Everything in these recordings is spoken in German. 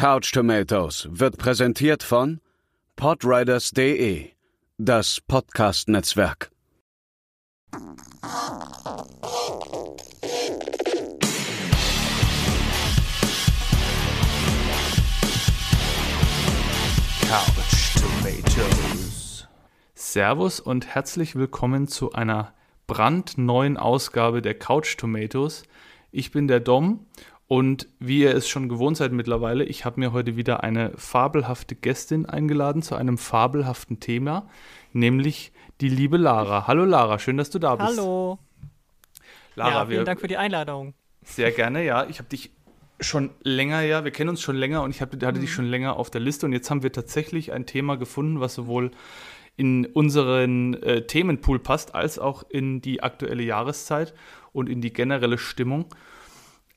Couch Tomatoes wird präsentiert von podriders.de, das Podcast-Netzwerk. Couch Tomatoes. Servus und herzlich willkommen zu einer brandneuen Ausgabe der Couch Tomatoes. Ich bin der Dom und wie ihr es schon gewohnt seid mittlerweile, ich habe mir heute wieder eine fabelhafte Gästin eingeladen zu einem fabelhaften Thema, nämlich die liebe Lara. Hallo Lara, schön, dass du da bist. Hallo. Lara, ja, vielen wir, Dank für die Einladung. Sehr gerne, ja. Ich habe dich schon länger, ja, wir kennen uns schon länger und ich hab, hatte dich schon länger auf der Liste und jetzt haben wir tatsächlich ein Thema gefunden, was sowohl in unseren äh, Themenpool passt, als auch in die aktuelle Jahreszeit und in die generelle Stimmung.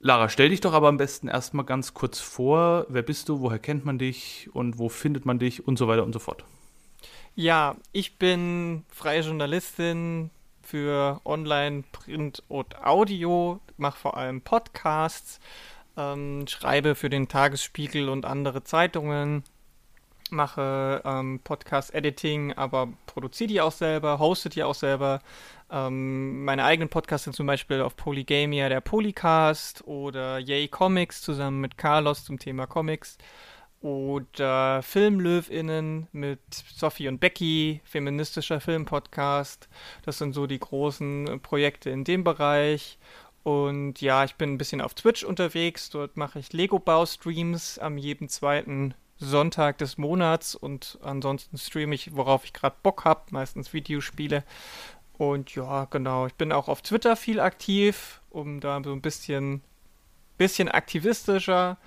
Lara, stell dich doch aber am besten erstmal ganz kurz vor. Wer bist du? Woher kennt man dich? Und wo findet man dich? Und so weiter und so fort. Ja, ich bin freie Journalistin für Online, Print und Audio, mache vor allem Podcasts, ähm, schreibe für den Tagesspiegel und andere Zeitungen, mache ähm, Podcast-Editing, aber produziere die auch selber, hoste die auch selber. Ähm, meine eigenen Podcasts sind zum Beispiel auf Polygamia der Polycast oder Yay Comics zusammen mit Carlos zum Thema Comics oder FilmlöwInnen mit Sophie und Becky, feministischer Filmpodcast. Das sind so die großen Projekte in dem Bereich. Und ja, ich bin ein bisschen auf Twitch unterwegs. Dort mache ich Lego-Bau-Streams am jeden zweiten Sonntag des Monats und ansonsten streame ich, worauf ich gerade Bock habe, meistens Videospiele. Und ja, genau, ich bin auch auf Twitter viel aktiv, um da so ein bisschen, bisschen aktivistischer.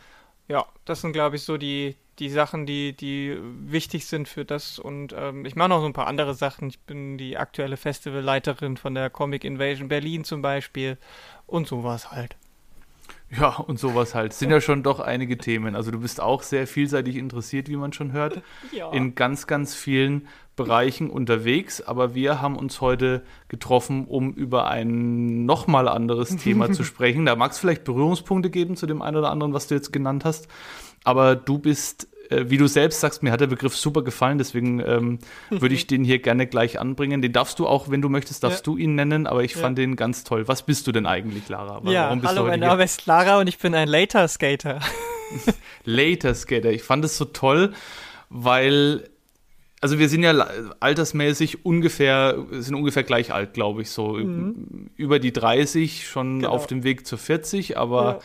Ja, das sind, glaube ich, so die, die Sachen, die, die wichtig sind für das. Und ähm, ich mache noch so ein paar andere Sachen. Ich bin die aktuelle Festivalleiterin von der Comic Invasion Berlin zum Beispiel und sowas halt. Ja, und sowas halt. Sind ja schon doch einige Themen. Also du bist auch sehr vielseitig interessiert, wie man schon hört. Ja. In ganz, ganz vielen Bereichen unterwegs. Aber wir haben uns heute getroffen, um über ein nochmal anderes Thema zu sprechen. Da mag es vielleicht Berührungspunkte geben zu dem einen oder anderen, was du jetzt genannt hast. Aber du bist wie du selbst sagst, mir hat der Begriff super gefallen, deswegen ähm, würde ich den hier gerne gleich anbringen. Den darfst du auch, wenn du möchtest, darfst ja. du ihn nennen, aber ich ja. fand den ganz toll. Was bist du denn eigentlich, Lara? Warum ja, hallo, mein Name ist Lara und ich bin ein Later Skater. Later Skater, ich fand es so toll, weil also wir sind ja altersmäßig ungefähr, sind ungefähr gleich alt, glaube ich, so mhm. über die 30, schon genau. auf dem Weg zur 40, aber ja.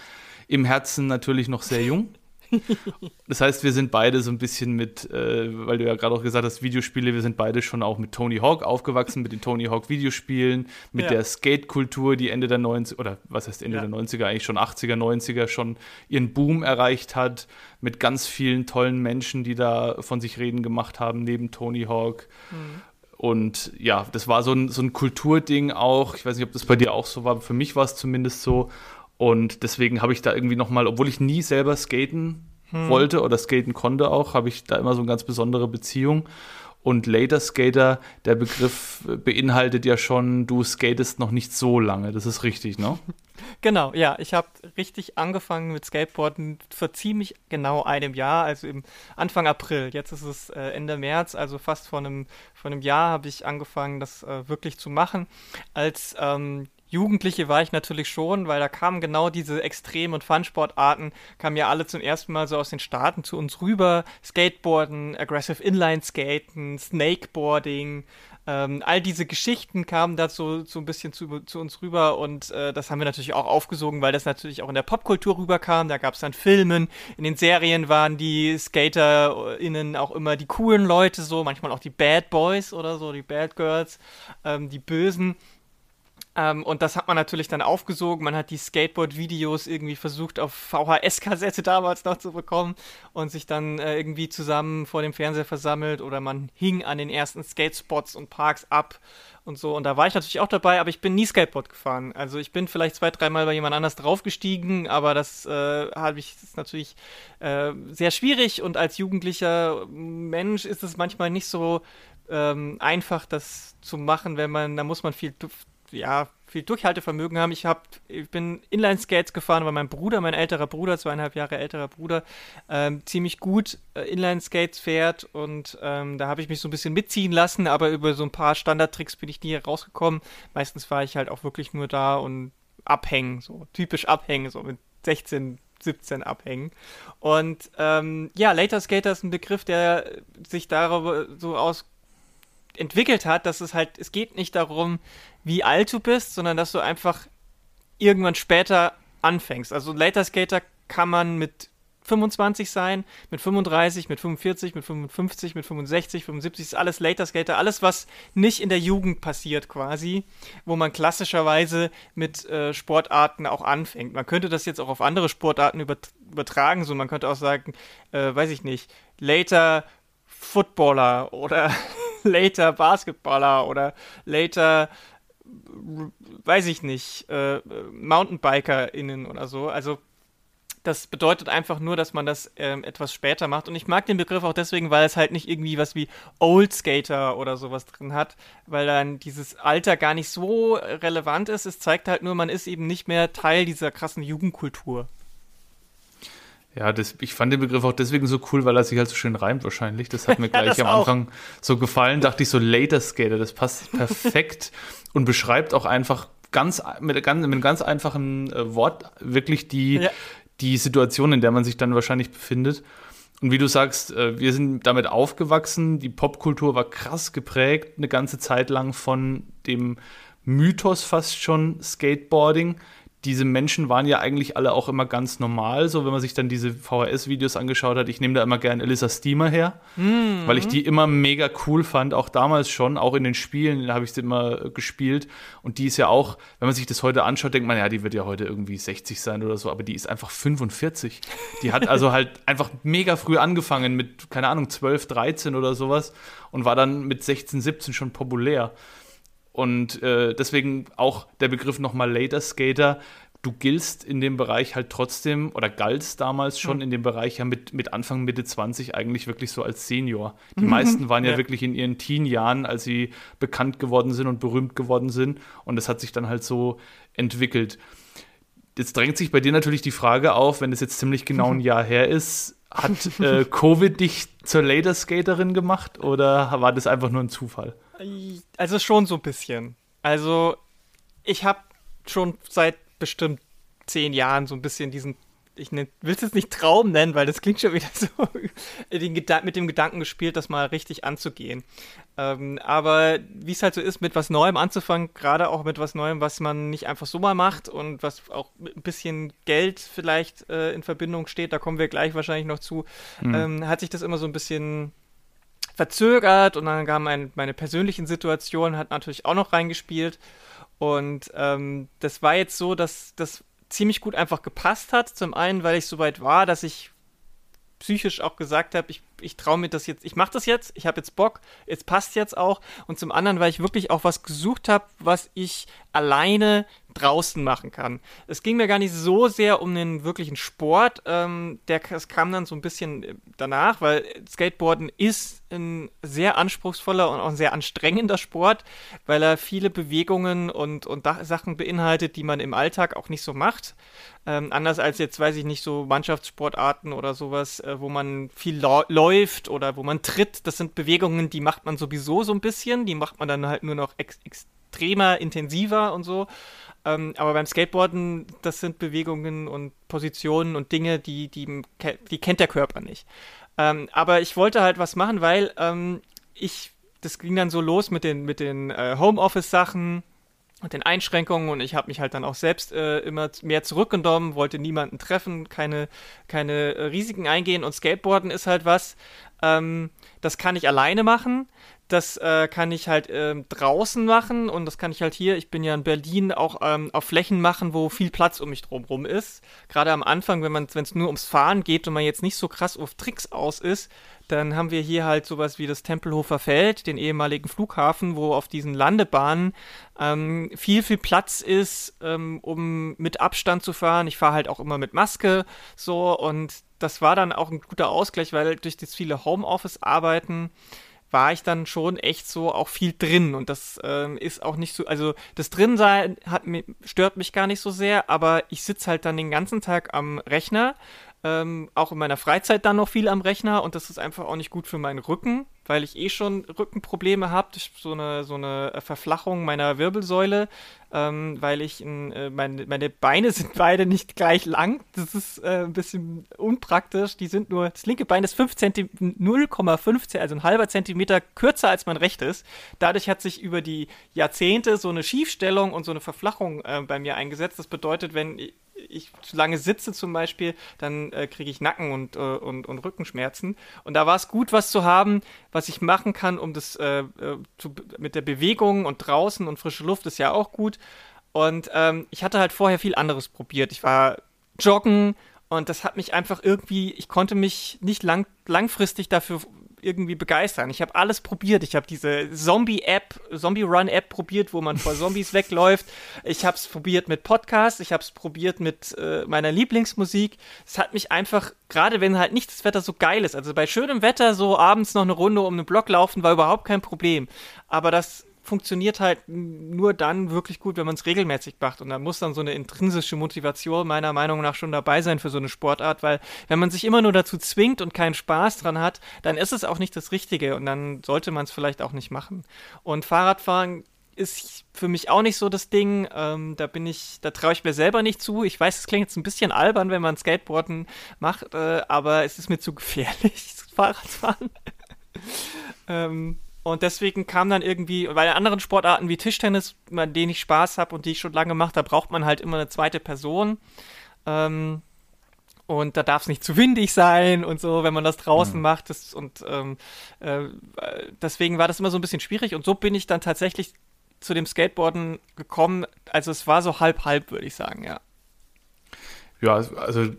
im Herzen natürlich noch sehr jung. Das heißt, wir sind beide so ein bisschen mit, äh, weil du ja gerade auch gesagt hast, Videospiele, wir sind beide schon auch mit Tony Hawk aufgewachsen, mit den Tony Hawk Videospielen, mit ja. der Skate-Kultur, die Ende der 90er, oder was heißt Ende ja. der 90er, eigentlich schon 80er, 90er schon ihren Boom erreicht hat, mit ganz vielen tollen Menschen, die da von sich reden gemacht haben, neben Tony Hawk. Mhm. Und ja, das war so ein, so ein Kulturding auch. Ich weiß nicht, ob das bei dir auch so war, aber für mich war es zumindest so. Und deswegen habe ich da irgendwie nochmal, obwohl ich nie selber skaten hm. wollte oder skaten konnte auch, habe ich da immer so eine ganz besondere Beziehung. Und Later Skater, der Begriff beinhaltet ja schon, du skatest noch nicht so lange. Das ist richtig, ne? Genau, ja. Ich habe richtig angefangen mit Skateboarden vor ziemlich genau einem Jahr, also im Anfang April. Jetzt ist es äh, Ende März, also fast vor einem, vor einem Jahr habe ich angefangen, das äh, wirklich zu machen. Als ähm, Jugendliche war ich natürlich schon, weil da kamen genau diese Extrem- und Fun-Sportarten, kamen ja alle zum ersten Mal so aus den Staaten zu uns rüber. Skateboarden, Aggressive Inline-Skaten, Snakeboarding, ähm, all diese Geschichten kamen da so, so ein bisschen zu, zu uns rüber und äh, das haben wir natürlich auch aufgesogen, weil das natürlich auch in der Popkultur rüberkam. Da gab es dann Filmen, in den Serien waren die SkaterInnen auch immer die coolen Leute, so manchmal auch die Bad Boys oder so, die Bad Girls, ähm, die Bösen. Ähm, und das hat man natürlich dann aufgesogen. Man hat die Skateboard-Videos irgendwie versucht auf VHS-Kassette damals noch zu bekommen und sich dann äh, irgendwie zusammen vor dem Fernseher versammelt oder man hing an den ersten Skatespots und Parks ab und so. Und da war ich natürlich auch dabei, aber ich bin nie Skateboard gefahren. Also ich bin vielleicht zwei, dreimal bei jemand anders draufgestiegen, aber das äh, habe ich das ist natürlich äh, sehr schwierig und als jugendlicher Mensch ist es manchmal nicht so ähm, einfach, das zu machen, wenn man, da muss man viel ja, viel Durchhaltevermögen haben. Ich, hab, ich bin Inline-Skates gefahren, weil mein Bruder, mein älterer Bruder, zweieinhalb Jahre älterer Bruder, ähm, ziemlich gut äh, Inline-Skates fährt und ähm, da habe ich mich so ein bisschen mitziehen lassen, aber über so ein paar Standardtricks bin ich nie rausgekommen. Meistens war ich halt auch wirklich nur da und abhängen, so typisch abhängen, so mit 16, 17 abhängen. Und ähm, ja, Later Skater ist ein Begriff, der sich darüber so aus entwickelt hat, dass es halt, es geht nicht darum, wie alt du bist, sondern dass du einfach irgendwann später anfängst. Also Later Skater kann man mit 25 sein, mit 35, mit 45, mit 55, mit 65, 75, ist alles Later Skater, alles, was nicht in der Jugend passiert quasi, wo man klassischerweise mit äh, Sportarten auch anfängt. Man könnte das jetzt auch auf andere Sportarten übertragen, so man könnte auch sagen, äh, weiß ich nicht, Later Footballer oder Later Basketballer oder Later weiß ich nicht, äh, MountainbikerInnen oder so. Also das bedeutet einfach nur, dass man das ähm, etwas später macht. Und ich mag den Begriff auch deswegen, weil es halt nicht irgendwie was wie Old Skater oder sowas drin hat, weil dann dieses Alter gar nicht so relevant ist. Es zeigt halt nur, man ist eben nicht mehr Teil dieser krassen Jugendkultur. Ja, das, ich fand den Begriff auch deswegen so cool, weil er sich halt so schön reimt wahrscheinlich. Das hat mir gleich ja, am Anfang so gefallen. Dachte ich so, Later Skater, das passt perfekt und beschreibt auch einfach ganz mit, mit einem ganz einfachen äh, Wort wirklich die, ja. die Situation, in der man sich dann wahrscheinlich befindet. Und wie du sagst, äh, wir sind damit aufgewachsen. Die Popkultur war krass geprägt, eine ganze Zeit lang von dem Mythos fast schon Skateboarding diese Menschen waren ja eigentlich alle auch immer ganz normal, so wenn man sich dann diese VHS-Videos angeschaut hat. Ich nehme da immer gerne Elisa Steamer her, mhm. weil ich die immer mega cool fand, auch damals schon, auch in den Spielen habe ich sie immer gespielt. Und die ist ja auch, wenn man sich das heute anschaut, denkt man, ja, die wird ja heute irgendwie 60 sein oder so, aber die ist einfach 45. Die hat also halt einfach mega früh angefangen mit, keine Ahnung, 12, 13 oder sowas und war dann mit 16, 17 schon populär. Und äh, deswegen auch der Begriff nochmal Later Skater. Du giltst in dem Bereich halt trotzdem oder galtst damals schon mhm. in dem Bereich ja mit, mit Anfang, Mitte 20 eigentlich wirklich so als Senior. Die mhm. meisten waren ja, ja, wirklich in ihren Teen-Jahren, als sie bekannt geworden sind und berühmt geworden sind. Und das hat sich dann halt so entwickelt. Jetzt drängt sich bei dir natürlich die Frage auf, wenn es jetzt ziemlich genau ein Jahr her ist, hat äh, Covid dich zur Later Skaterin gemacht oder war das einfach nur ein Zufall? Also schon so ein bisschen. Also ich habe schon seit bestimmt zehn Jahren so ein bisschen diesen, ich will es jetzt nicht Traum nennen, weil das klingt schon wieder so, mit dem Gedanken gespielt, das mal richtig anzugehen. Ähm, aber wie es halt so ist, mit was Neuem anzufangen, gerade auch mit was Neuem, was man nicht einfach so mal macht und was auch mit ein bisschen Geld vielleicht äh, in Verbindung steht, da kommen wir gleich wahrscheinlich noch zu, mhm. ähm, hat sich das immer so ein bisschen verzögert und dann kam mein, meine persönlichen Situationen, hat natürlich auch noch reingespielt. Und ähm, das war jetzt so, dass das ziemlich gut einfach gepasst hat. Zum einen, weil ich so weit war, dass ich psychisch auch gesagt habe, ich, ich traue mir das jetzt, ich mache das jetzt, ich habe jetzt Bock, es passt jetzt auch. Und zum anderen, weil ich wirklich auch was gesucht habe, was ich alleine draußen machen kann. Es ging mir gar nicht so sehr um den wirklichen Sport. Ähm, der, das kam dann so ein bisschen äh, danach, weil Skateboarden ist ein sehr anspruchsvoller und auch ein sehr anstrengender Sport, weil er viele Bewegungen und, und Sachen beinhaltet, die man im Alltag auch nicht so macht. Ähm, anders als jetzt, weiß ich nicht, so Mannschaftssportarten oder sowas, äh, wo man viel läuft oder wo man tritt. Das sind Bewegungen, die macht man sowieso so ein bisschen. Die macht man dann halt nur noch ex extremer, intensiver und so. Ähm, aber beim Skateboarden, das sind Bewegungen und Positionen und Dinge, die, die, die kennt der Körper nicht. Ähm, aber ich wollte halt was machen, weil ähm, ich, das ging dann so los mit den, mit den äh, Homeoffice-Sachen und den Einschränkungen und ich habe mich halt dann auch selbst äh, immer mehr zurückgenommen, wollte niemanden treffen, keine, keine äh, Risiken eingehen und Skateboarden ist halt was, ähm, das kann ich alleine machen. Das äh, kann ich halt ähm, draußen machen und das kann ich halt hier, ich bin ja in Berlin, auch ähm, auf Flächen machen, wo viel Platz um mich drumherum ist. Gerade am Anfang, wenn es nur ums Fahren geht und man jetzt nicht so krass auf Tricks aus ist, dann haben wir hier halt sowas wie das Tempelhofer Feld, den ehemaligen Flughafen, wo auf diesen Landebahnen ähm, viel, viel Platz ist, ähm, um mit Abstand zu fahren. Ich fahre halt auch immer mit Maske so und das war dann auch ein guter Ausgleich, weil durch das viele Homeoffice-Arbeiten war ich dann schon echt so auch viel drin und das ähm, ist auch nicht so, also das Drinsein hat, stört mich gar nicht so sehr, aber ich sitze halt dann den ganzen Tag am Rechner, ähm, auch in meiner Freizeit dann noch viel am Rechner und das ist einfach auch nicht gut für meinen Rücken, weil ich eh schon Rückenprobleme habe, so eine, so eine Verflachung meiner Wirbelsäule, ähm, weil ich, äh, meine, meine Beine sind beide nicht gleich lang. Das ist äh, ein bisschen unpraktisch. Die sind nur, das linke Bein ist 5 cm, 0,5, also ein halber Zentimeter kürzer als mein rechtes. Dadurch hat sich über die Jahrzehnte so eine Schiefstellung und so eine Verflachung äh, bei mir eingesetzt. Das bedeutet, wenn ich zu lange sitze zum Beispiel, dann äh, kriege ich Nacken- und, äh, und, und Rückenschmerzen. Und da war es gut, was zu haben, was ich machen kann, um das äh, äh, zu, mit der Bewegung und draußen und frische Luft ist ja auch gut. Und ähm, ich hatte halt vorher viel anderes probiert. Ich war joggen und das hat mich einfach irgendwie, ich konnte mich nicht lang, langfristig dafür irgendwie begeistern. Ich habe alles probiert. Ich habe diese Zombie-App, Zombie-Run-App probiert, wo man vor Zombies wegläuft. Ich habe es probiert mit Podcasts. Ich habe es probiert mit äh, meiner Lieblingsmusik. Es hat mich einfach, gerade wenn halt nicht das Wetter so geil ist, also bei schönem Wetter so abends noch eine Runde um den Block laufen, war überhaupt kein Problem. Aber das funktioniert halt nur dann wirklich gut, wenn man es regelmäßig macht. Und da muss dann so eine intrinsische Motivation meiner Meinung nach schon dabei sein für so eine Sportart, weil wenn man sich immer nur dazu zwingt und keinen Spaß dran hat, dann ist es auch nicht das Richtige und dann sollte man es vielleicht auch nicht machen. Und Fahrradfahren ist für mich auch nicht so das Ding. Ähm, da bin ich, da traue ich mir selber nicht zu. Ich weiß, es klingt jetzt ein bisschen albern, wenn man Skateboarden macht, äh, aber es ist mir zu gefährlich, Fahrradfahren. ähm, und deswegen kam dann irgendwie, bei anderen Sportarten wie Tischtennis, an denen ich Spaß habe und die ich schon lange mache, da braucht man halt immer eine zweite Person. Ähm, und da darf es nicht zu windig sein und so, wenn man das draußen mhm. macht. Das, und ähm, äh, deswegen war das immer so ein bisschen schwierig. Und so bin ich dann tatsächlich zu dem Skateboarden gekommen. Also es war so halb-halb, würde ich sagen, ja. Ja, also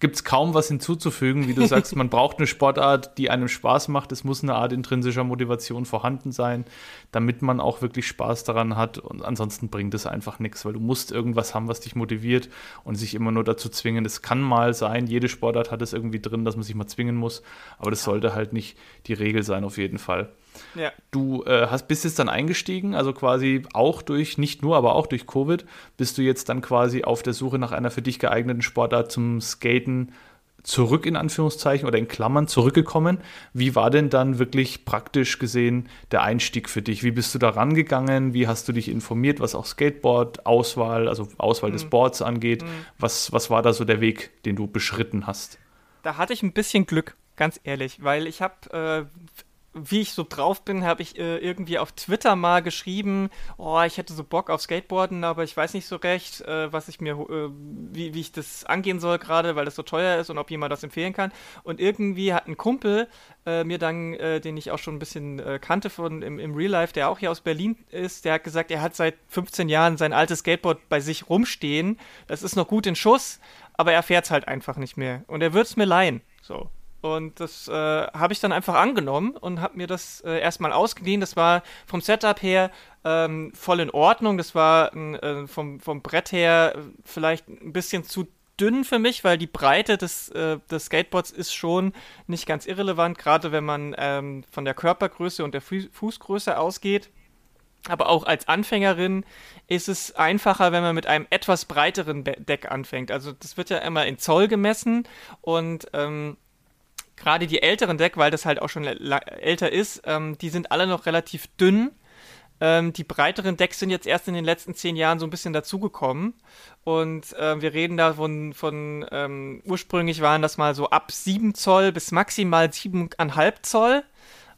gibt es kaum was hinzuzufügen. Wie du sagst, man braucht eine Sportart, die einem Spaß macht. Es muss eine Art intrinsischer Motivation vorhanden sein, damit man auch wirklich Spaß daran hat. Und ansonsten bringt es einfach nichts, weil du musst irgendwas haben, was dich motiviert und sich immer nur dazu zwingen. Es kann mal sein, jede Sportart hat es irgendwie drin, dass man sich mal zwingen muss, aber das sollte halt nicht die Regel sein, auf jeden Fall. Ja. Du äh, hast, bist jetzt dann eingestiegen, also quasi auch durch, nicht nur, aber auch durch Covid, bist du jetzt dann quasi auf der Suche nach einer für dich geeigneten Sportart zum Skaten zurück in Anführungszeichen oder in Klammern zurückgekommen. Wie war denn dann wirklich praktisch gesehen der Einstieg für dich? Wie bist du da rangegangen? Wie hast du dich informiert, was auch Skateboard-Auswahl, also Auswahl mhm. des Boards angeht? Mhm. Was, was war da so der Weg, den du beschritten hast? Da hatte ich ein bisschen Glück, ganz ehrlich, weil ich habe äh, wie ich so drauf bin, habe ich äh, irgendwie auf Twitter mal geschrieben, oh, ich hätte so Bock auf Skateboarden, aber ich weiß nicht so recht, äh, was ich mir, äh, wie, wie ich das angehen soll gerade, weil das so teuer ist und ob jemand das empfehlen kann. Und irgendwie hat ein Kumpel äh, mir dann, äh, den ich auch schon ein bisschen äh, kannte von im, im Real Life, der auch hier aus Berlin ist, der hat gesagt, er hat seit 15 Jahren sein altes Skateboard bei sich rumstehen. Das ist noch gut in Schuss, aber er fährt es halt einfach nicht mehr. Und er wird es mir leihen. So. Und das äh, habe ich dann einfach angenommen und habe mir das äh, erstmal ausgeliehen. Das war vom Setup her ähm, voll in Ordnung. Das war äh, vom, vom Brett her vielleicht ein bisschen zu dünn für mich, weil die Breite des, äh, des Skateboards ist schon nicht ganz irrelevant, gerade wenn man ähm, von der Körpergröße und der Fu Fußgröße ausgeht. Aber auch als Anfängerin ist es einfacher, wenn man mit einem etwas breiteren Deck anfängt. Also das wird ja immer in Zoll gemessen und ähm, gerade die älteren Deck, weil das halt auch schon älter ist, ähm, die sind alle noch relativ dünn. Ähm, die breiteren Decks sind jetzt erst in den letzten zehn Jahren so ein bisschen dazugekommen. Und äh, wir reden da von, von ähm, ursprünglich waren das mal so ab 7 Zoll bis maximal 7,5 Zoll.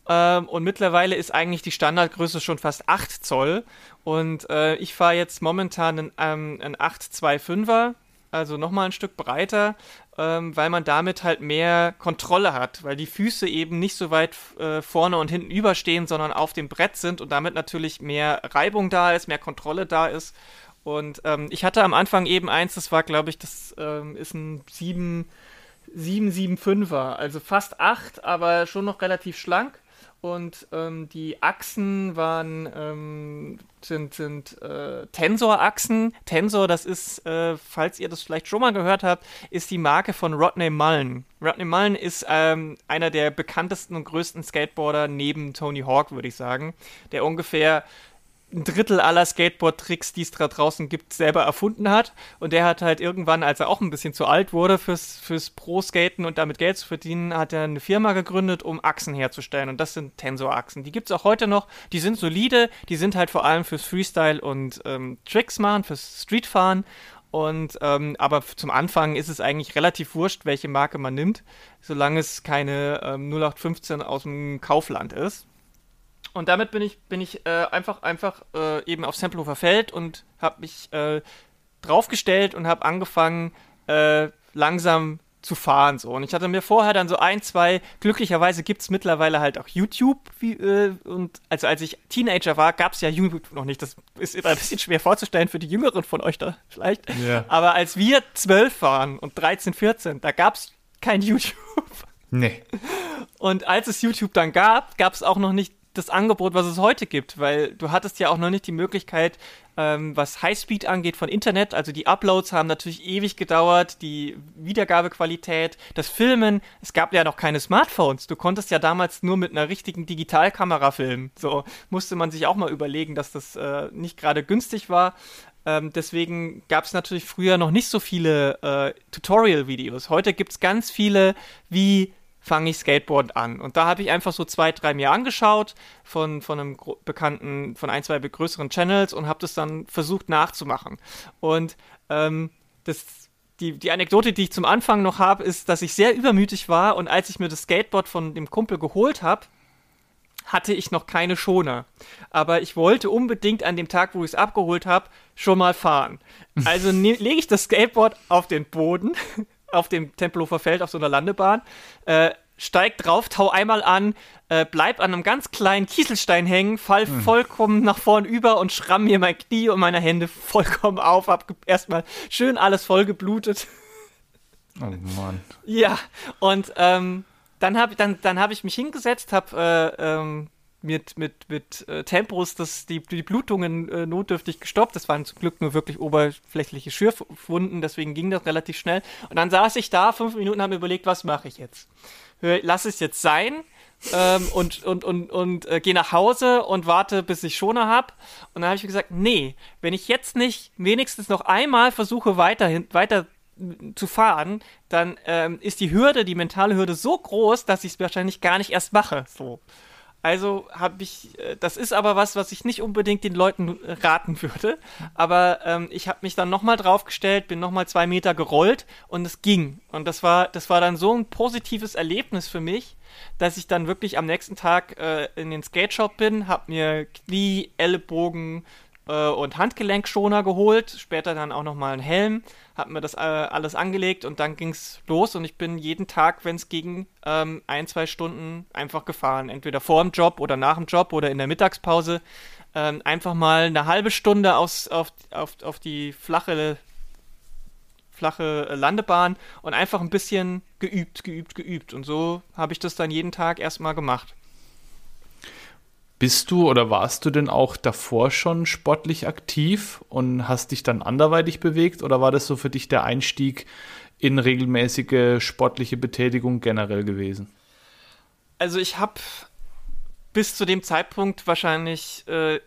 Ähm, und mittlerweile ist eigentlich die Standardgröße schon fast 8 Zoll. Und äh, ich fahre jetzt momentan einen, ähm, einen 825er also nochmal ein Stück breiter, ähm, weil man damit halt mehr Kontrolle hat, weil die Füße eben nicht so weit äh, vorne und hinten überstehen, sondern auf dem Brett sind und damit natürlich mehr Reibung da ist, mehr Kontrolle da ist. Und ähm, ich hatte am Anfang eben eins, das war, glaube ich, das ähm, ist ein 7, 775er, also fast 8, aber schon noch relativ schlank. Und ähm, die Achsen waren, ähm, sind, sind äh, Tensor-Achsen. Tensor, das ist, äh, falls ihr das vielleicht schon mal gehört habt, ist die Marke von Rodney Mullen. Rodney Mullen ist ähm, einer der bekanntesten und größten Skateboarder neben Tony Hawk, würde ich sagen, der ungefähr ein Drittel aller Skateboard-Tricks, die es da draußen gibt, selber erfunden hat. Und der hat halt irgendwann, als er auch ein bisschen zu alt wurde fürs, fürs Pro-Skaten und damit Geld zu verdienen, hat er eine Firma gegründet, um Achsen herzustellen. Und das sind Tensor-Achsen. Die gibt es auch heute noch. Die sind solide. Die sind halt vor allem fürs Freestyle und ähm, Tricks machen, fürs Streetfahren. Und ähm, aber zum Anfang ist es eigentlich relativ wurscht, welche Marke man nimmt, solange es keine ähm, 0815 aus dem Kaufland ist. Und damit bin ich, bin ich äh, einfach, einfach äh, eben auf Tempelhofer Feld und habe mich äh, draufgestellt und habe angefangen, äh, langsam zu fahren. So. Und ich hatte mir vorher dann so ein, zwei, glücklicherweise gibt es mittlerweile halt auch YouTube. Wie, äh, und also als ich Teenager war, gab es ja YouTube noch nicht. Das ist immer ein bisschen schwer vorzustellen für die Jüngeren von euch da vielleicht. Yeah. Aber als wir zwölf waren und 13, 14, da gab es kein YouTube. Nee. Und als es YouTube dann gab, gab es auch noch nicht das Angebot, was es heute gibt, weil du hattest ja auch noch nicht die Möglichkeit, ähm, was Highspeed angeht von Internet. Also die Uploads haben natürlich ewig gedauert, die Wiedergabequalität, das Filmen. Es gab ja noch keine Smartphones. Du konntest ja damals nur mit einer richtigen Digitalkamera filmen. So musste man sich auch mal überlegen, dass das äh, nicht gerade günstig war. Ähm, deswegen gab es natürlich früher noch nicht so viele äh, Tutorial-Videos. Heute gibt es ganz viele, wie fange ich Skateboard an. Und da habe ich einfach so zwei, drei mir angeschaut von, von einem bekannten, von ein, zwei größeren Channels und habe das dann versucht nachzumachen. Und ähm, das, die, die Anekdote, die ich zum Anfang noch habe, ist, dass ich sehr übermütig war und als ich mir das Skateboard von dem Kumpel geholt habe, hatte ich noch keine Schoner. Aber ich wollte unbedingt an dem Tag, wo ich es abgeholt habe, schon mal fahren. Also ne, lege ich das Skateboard auf den Boden, auf dem Tempelhofer Feld auf so einer Landebahn, äh, steig drauf, tau einmal an, äh, bleib an einem ganz kleinen Kieselstein hängen, fall mhm. vollkommen nach vorn über und schramm mir mein Knie und meine Hände vollkommen auf, hab erstmal schön alles voll geblutet. Oh Mann. Ja, und ähm, dann habe dann, dann hab ich mich hingesetzt, habe äh, ähm, mit, mit, mit äh, Tempos das, die, die Blutungen äh, notdürftig gestoppt. Das waren zum Glück nur wirklich oberflächliche Schürfwunden, deswegen ging das relativ schnell. Und dann saß ich da, fünf Minuten, habe mir überlegt, was mache ich jetzt? Lass es jetzt sein ähm, und, und, und, und äh, gehe nach Hause und warte, bis ich Schoner habe. Und dann habe ich gesagt, nee, wenn ich jetzt nicht wenigstens noch einmal versuche, weiterhin, weiter zu fahren, dann ähm, ist die Hürde, die mentale Hürde so groß, dass ich es wahrscheinlich gar nicht erst mache. So. Also habe ich, äh, das ist aber was, was ich nicht unbedingt den Leuten raten würde. Aber ähm, ich habe mich dann nochmal draufgestellt, bin nochmal zwei Meter gerollt und es ging. Und das war, das war dann so ein positives Erlebnis für mich, dass ich dann wirklich am nächsten Tag äh, in den Skate Shop bin, habe mir Knie, Ellenbogen, äh, und Handgelenkschoner geholt, später dann auch nochmal einen Helm, hab mir das äh, alles angelegt und dann ging es los und ich bin jeden Tag, wenn es ging, ähm, ein, zwei Stunden einfach gefahren. Entweder vor dem Job oder nach dem Job oder in der Mittagspause. Ähm, einfach mal eine halbe Stunde aus, auf, auf, auf die flache, flache Landebahn und einfach ein bisschen geübt, geübt, geübt. Und so habe ich das dann jeden Tag erstmal gemacht. Bist du oder warst du denn auch davor schon sportlich aktiv und hast dich dann anderweitig bewegt oder war das so für dich der Einstieg in regelmäßige sportliche Betätigung generell gewesen? Also ich habe bis zu dem Zeitpunkt wahrscheinlich äh,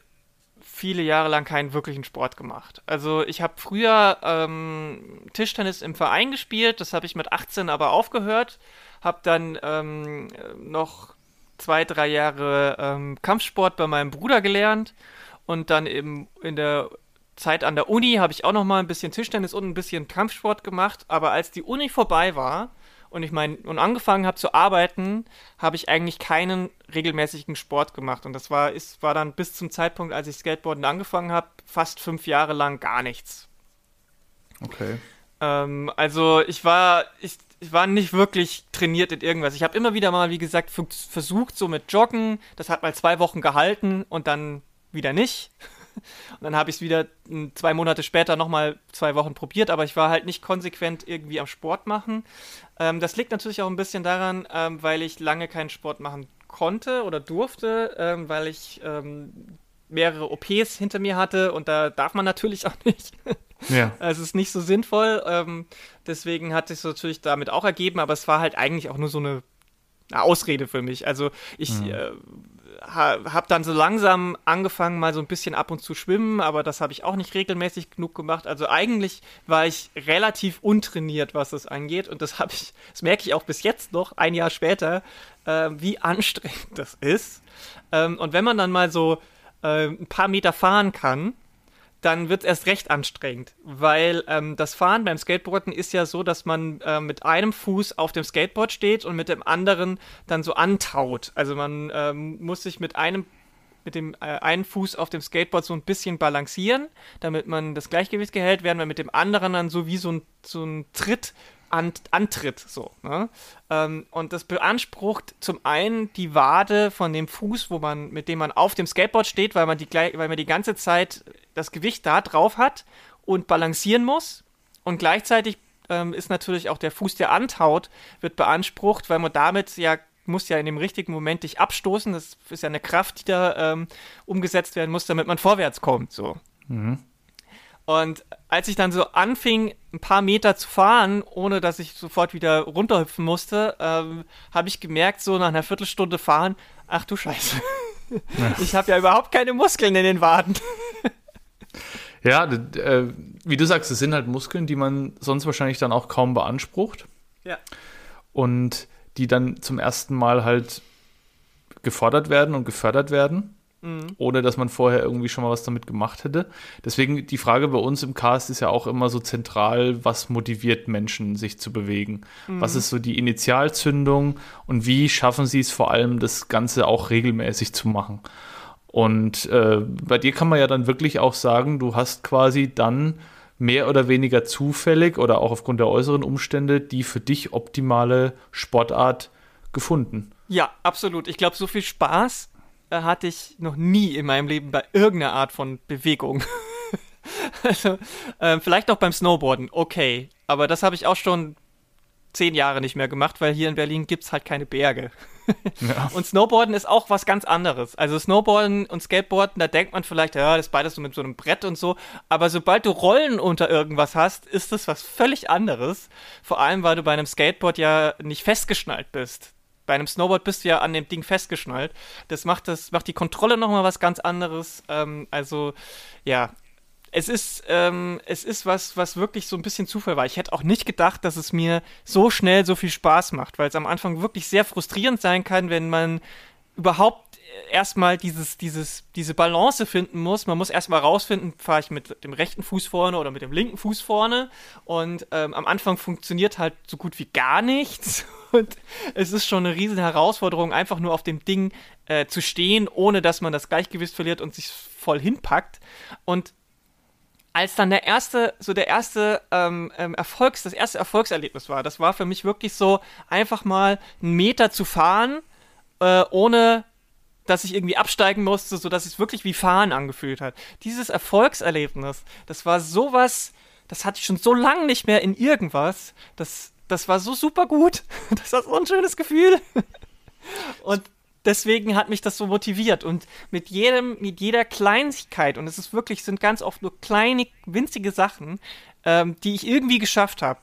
viele Jahre lang keinen wirklichen Sport gemacht. Also ich habe früher ähm, Tischtennis im Verein gespielt, das habe ich mit 18 aber aufgehört, habe dann ähm, noch zwei, drei Jahre ähm, Kampfsport bei meinem Bruder gelernt und dann eben in der Zeit an der Uni habe ich auch noch mal ein bisschen Tischtennis und ein bisschen Kampfsport gemacht. Aber als die Uni vorbei war und ich mein und angefangen habe zu arbeiten, habe ich eigentlich keinen regelmäßigen Sport gemacht. Und das war ist war dann bis zum Zeitpunkt, als ich Skateboarden angefangen habe, fast fünf Jahre lang gar nichts. Okay. Ähm, also ich war ich ich war nicht wirklich trainiert in irgendwas. Ich habe immer wieder mal, wie gesagt, versucht, so mit Joggen. Das hat mal zwei Wochen gehalten und dann wieder nicht. Und dann habe ich es wieder hm, zwei Monate später nochmal zwei Wochen probiert, aber ich war halt nicht konsequent irgendwie am Sport machen. Ähm, das liegt natürlich auch ein bisschen daran, ähm, weil ich lange keinen Sport machen konnte oder durfte, ähm, weil ich ähm, mehrere OPs hinter mir hatte und da darf man natürlich auch nicht. Ja. Also es ist nicht so sinnvoll. Ähm, deswegen hat sich natürlich damit auch ergeben, aber es war halt eigentlich auch nur so eine, eine Ausrede für mich. Also ich mhm. äh, habe dann so langsam angefangen, mal so ein bisschen ab und zu schwimmen, aber das habe ich auch nicht regelmäßig genug gemacht. Also eigentlich war ich relativ untrainiert, was das angeht. Und das habe ich, das merke ich auch bis jetzt noch, ein Jahr später, äh, wie anstrengend das ist. Ähm, und wenn man dann mal so äh, ein paar Meter fahren kann, dann wird es erst recht anstrengend, weil ähm, das Fahren beim Skateboarden ist ja so, dass man äh, mit einem Fuß auf dem Skateboard steht und mit dem anderen dann so antaut. Also man ähm, muss sich mit einem mit dem äh, einen Fuß auf dem Skateboard so ein bisschen balancieren, damit man das Gleichgewicht gehält, während man mit dem anderen dann so wie so ein, so ein Tritt antritt. So, ne? ähm, und das beansprucht zum einen die Wade von dem Fuß, wo man, mit dem man auf dem Skateboard steht, weil man die, weil man die ganze Zeit das Gewicht da drauf hat und balancieren muss. Und gleichzeitig ähm, ist natürlich auch der Fuß, der antaut, wird beansprucht, weil man damit ja muss ja in dem richtigen Moment dich abstoßen. Das ist ja eine Kraft, die da ähm, umgesetzt werden muss, damit man vorwärts kommt. So. Mhm. Und als ich dann so anfing, ein paar Meter zu fahren, ohne dass ich sofort wieder runterhüpfen musste, ähm, habe ich gemerkt, so nach einer Viertelstunde fahren, ach du Scheiße. ich habe ja überhaupt keine Muskeln in den Waden. ja, äh, wie du sagst, es sind halt Muskeln, die man sonst wahrscheinlich dann auch kaum beansprucht. Ja. Und die dann zum ersten Mal halt gefordert werden und gefördert werden mhm. ohne dass man vorher irgendwie schon mal was damit gemacht hätte. Deswegen die Frage bei uns im Cast ist ja auch immer so zentral, was motiviert Menschen, sich zu bewegen? Mhm. Was ist so die Initialzündung und wie schaffen sie es vor allem, das Ganze auch regelmäßig zu machen? Und äh, bei dir kann man ja dann wirklich auch sagen, du hast quasi dann mehr oder weniger zufällig oder auch aufgrund der äußeren Umstände die für dich optimale Sportart gefunden. Ja, absolut. Ich glaube, so viel Spaß hatte ich noch nie in meinem Leben bei irgendeiner Art von Bewegung. also, äh, vielleicht auch beim Snowboarden, okay. Aber das habe ich auch schon zehn Jahre nicht mehr gemacht, weil hier in Berlin gibt es halt keine Berge. ja. Und Snowboarden ist auch was ganz anderes. Also Snowboarden und Skateboarden, da denkt man vielleicht, ja, das ist beides so mit so einem Brett und so. Aber sobald du Rollen unter irgendwas hast, ist das was völlig anderes. Vor allem, weil du bei einem Skateboard ja nicht festgeschnallt bist. Bei einem Snowboard bist du ja an dem Ding festgeschnallt. Das macht, das macht die Kontrolle nochmal was ganz anderes. Ähm, also, ja, es ist, ähm, es ist was, was wirklich so ein bisschen Zufall war. Ich hätte auch nicht gedacht, dass es mir so schnell so viel Spaß macht, weil es am Anfang wirklich sehr frustrierend sein kann, wenn man überhaupt erstmal dieses, dieses, diese Balance finden muss. Man muss erstmal rausfinden, fahre ich mit dem rechten Fuß vorne oder mit dem linken Fuß vorne. Und ähm, am Anfang funktioniert halt so gut wie gar nichts. Und es ist schon eine riesen Herausforderung, einfach nur auf dem Ding äh, zu stehen, ohne dass man das Gleichgewicht verliert und sich voll hinpackt. Und als dann der erste, so der erste ähm, ähm, Erfolgs, das erste Erfolgserlebnis war, das war für mich wirklich so, einfach mal einen Meter zu fahren, äh, ohne dass ich irgendwie absteigen musste, sodass es wirklich wie Fahren angefühlt hat. Dieses Erfolgserlebnis, das war sowas, das hatte ich schon so lange nicht mehr in irgendwas. Das, das war so super gut. Das war so ein schönes Gefühl. Und deswegen hat mich das so motiviert. Und mit jedem, mit jeder Kleinigkeit, und es ist wirklich, sind ganz oft nur kleine, winzige Sachen, ähm, die ich irgendwie geschafft habe,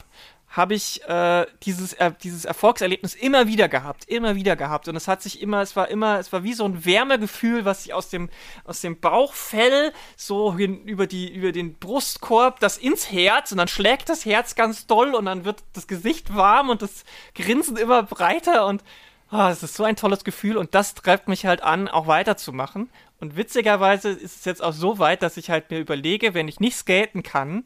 habe ich äh, dieses, äh, dieses Erfolgserlebnis immer wieder gehabt, immer wieder gehabt. Und es hat sich immer, es war immer, es war wie so ein Wärmegefühl, was sich aus dem, aus dem Bauchfell so hin, über, die, über den Brustkorb, das ins Herz und dann schlägt das Herz ganz doll und dann wird das Gesicht warm und das Grinsen immer breiter und oh, es ist so ein tolles Gefühl und das treibt mich halt an, auch weiterzumachen. Und witzigerweise ist es jetzt auch so weit, dass ich halt mir überlege, wenn ich nicht skaten kann,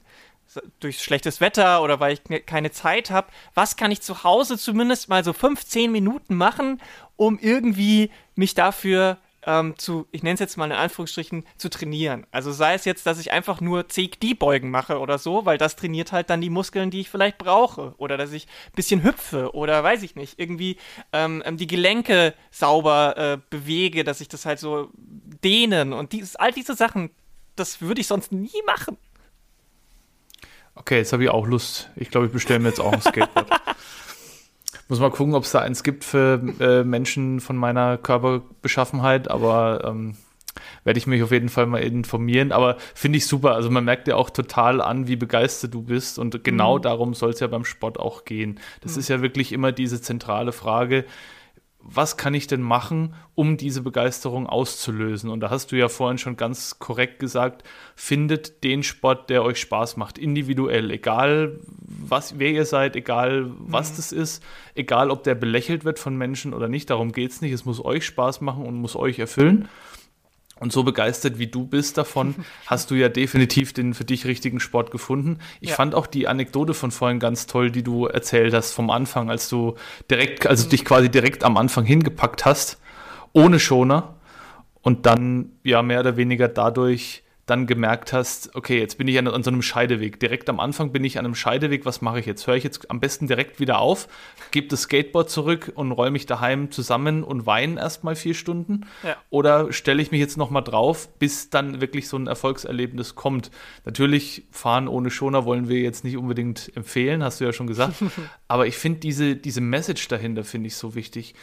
durch schlechtes Wetter oder weil ich ne, keine Zeit habe, was kann ich zu Hause zumindest mal so 15 Minuten machen, um irgendwie mich dafür ähm, zu, ich nenne es jetzt mal in Anführungsstrichen, zu trainieren. Also sei es jetzt, dass ich einfach nur CXD-Beugen mache oder so, weil das trainiert halt dann die Muskeln, die ich vielleicht brauche. Oder dass ich ein bisschen hüpfe oder weiß ich nicht, irgendwie ähm, ähm, die Gelenke sauber äh, bewege, dass ich das halt so dehnen und dies, all diese Sachen, das würde ich sonst nie machen. Okay, jetzt habe ich auch Lust. Ich glaube, ich bestelle mir jetzt auch ein Skateboard. Muss mal gucken, ob es da eins gibt für äh, Menschen von meiner Körperbeschaffenheit, aber ähm, werde ich mich auf jeden Fall mal informieren. Aber finde ich super. Also man merkt ja auch total an, wie begeistert du bist. Und genau mhm. darum soll es ja beim Sport auch gehen. Das mhm. ist ja wirklich immer diese zentrale Frage was kann ich denn machen, um diese Begeisterung auszulösen? Und da hast du ja vorhin schon ganz korrekt gesagt, findet den Sport, der euch Spaß macht, individuell, egal was, wer ihr seid, egal was mhm. das ist, egal ob der belächelt wird von Menschen oder nicht, darum geht es nicht. Es muss euch Spaß machen und muss euch erfüllen. Und so begeistert wie du bist davon, hast du ja definitiv den für dich richtigen Sport gefunden. Ich ja. fand auch die Anekdote von vorhin ganz toll, die du erzählt hast vom Anfang, als du direkt, also dich quasi direkt am Anfang hingepackt hast, ohne Schoner und dann ja mehr oder weniger dadurch dann gemerkt hast, okay, jetzt bin ich an, an, so einem Scheideweg. Direkt am Anfang bin ich an einem Scheideweg, was mache ich jetzt? Höre ich jetzt am besten direkt wieder auf, gebe das Skateboard zurück und räume mich daheim zusammen und weine erstmal vier Stunden? Ja. Oder stelle ich mich jetzt nochmal drauf, bis dann wirklich so ein Erfolgserlebnis kommt? Natürlich, fahren ohne Schoner wollen wir jetzt nicht unbedingt empfehlen, hast du ja schon gesagt. Aber ich finde diese, diese Message dahinter, finde ich so wichtig.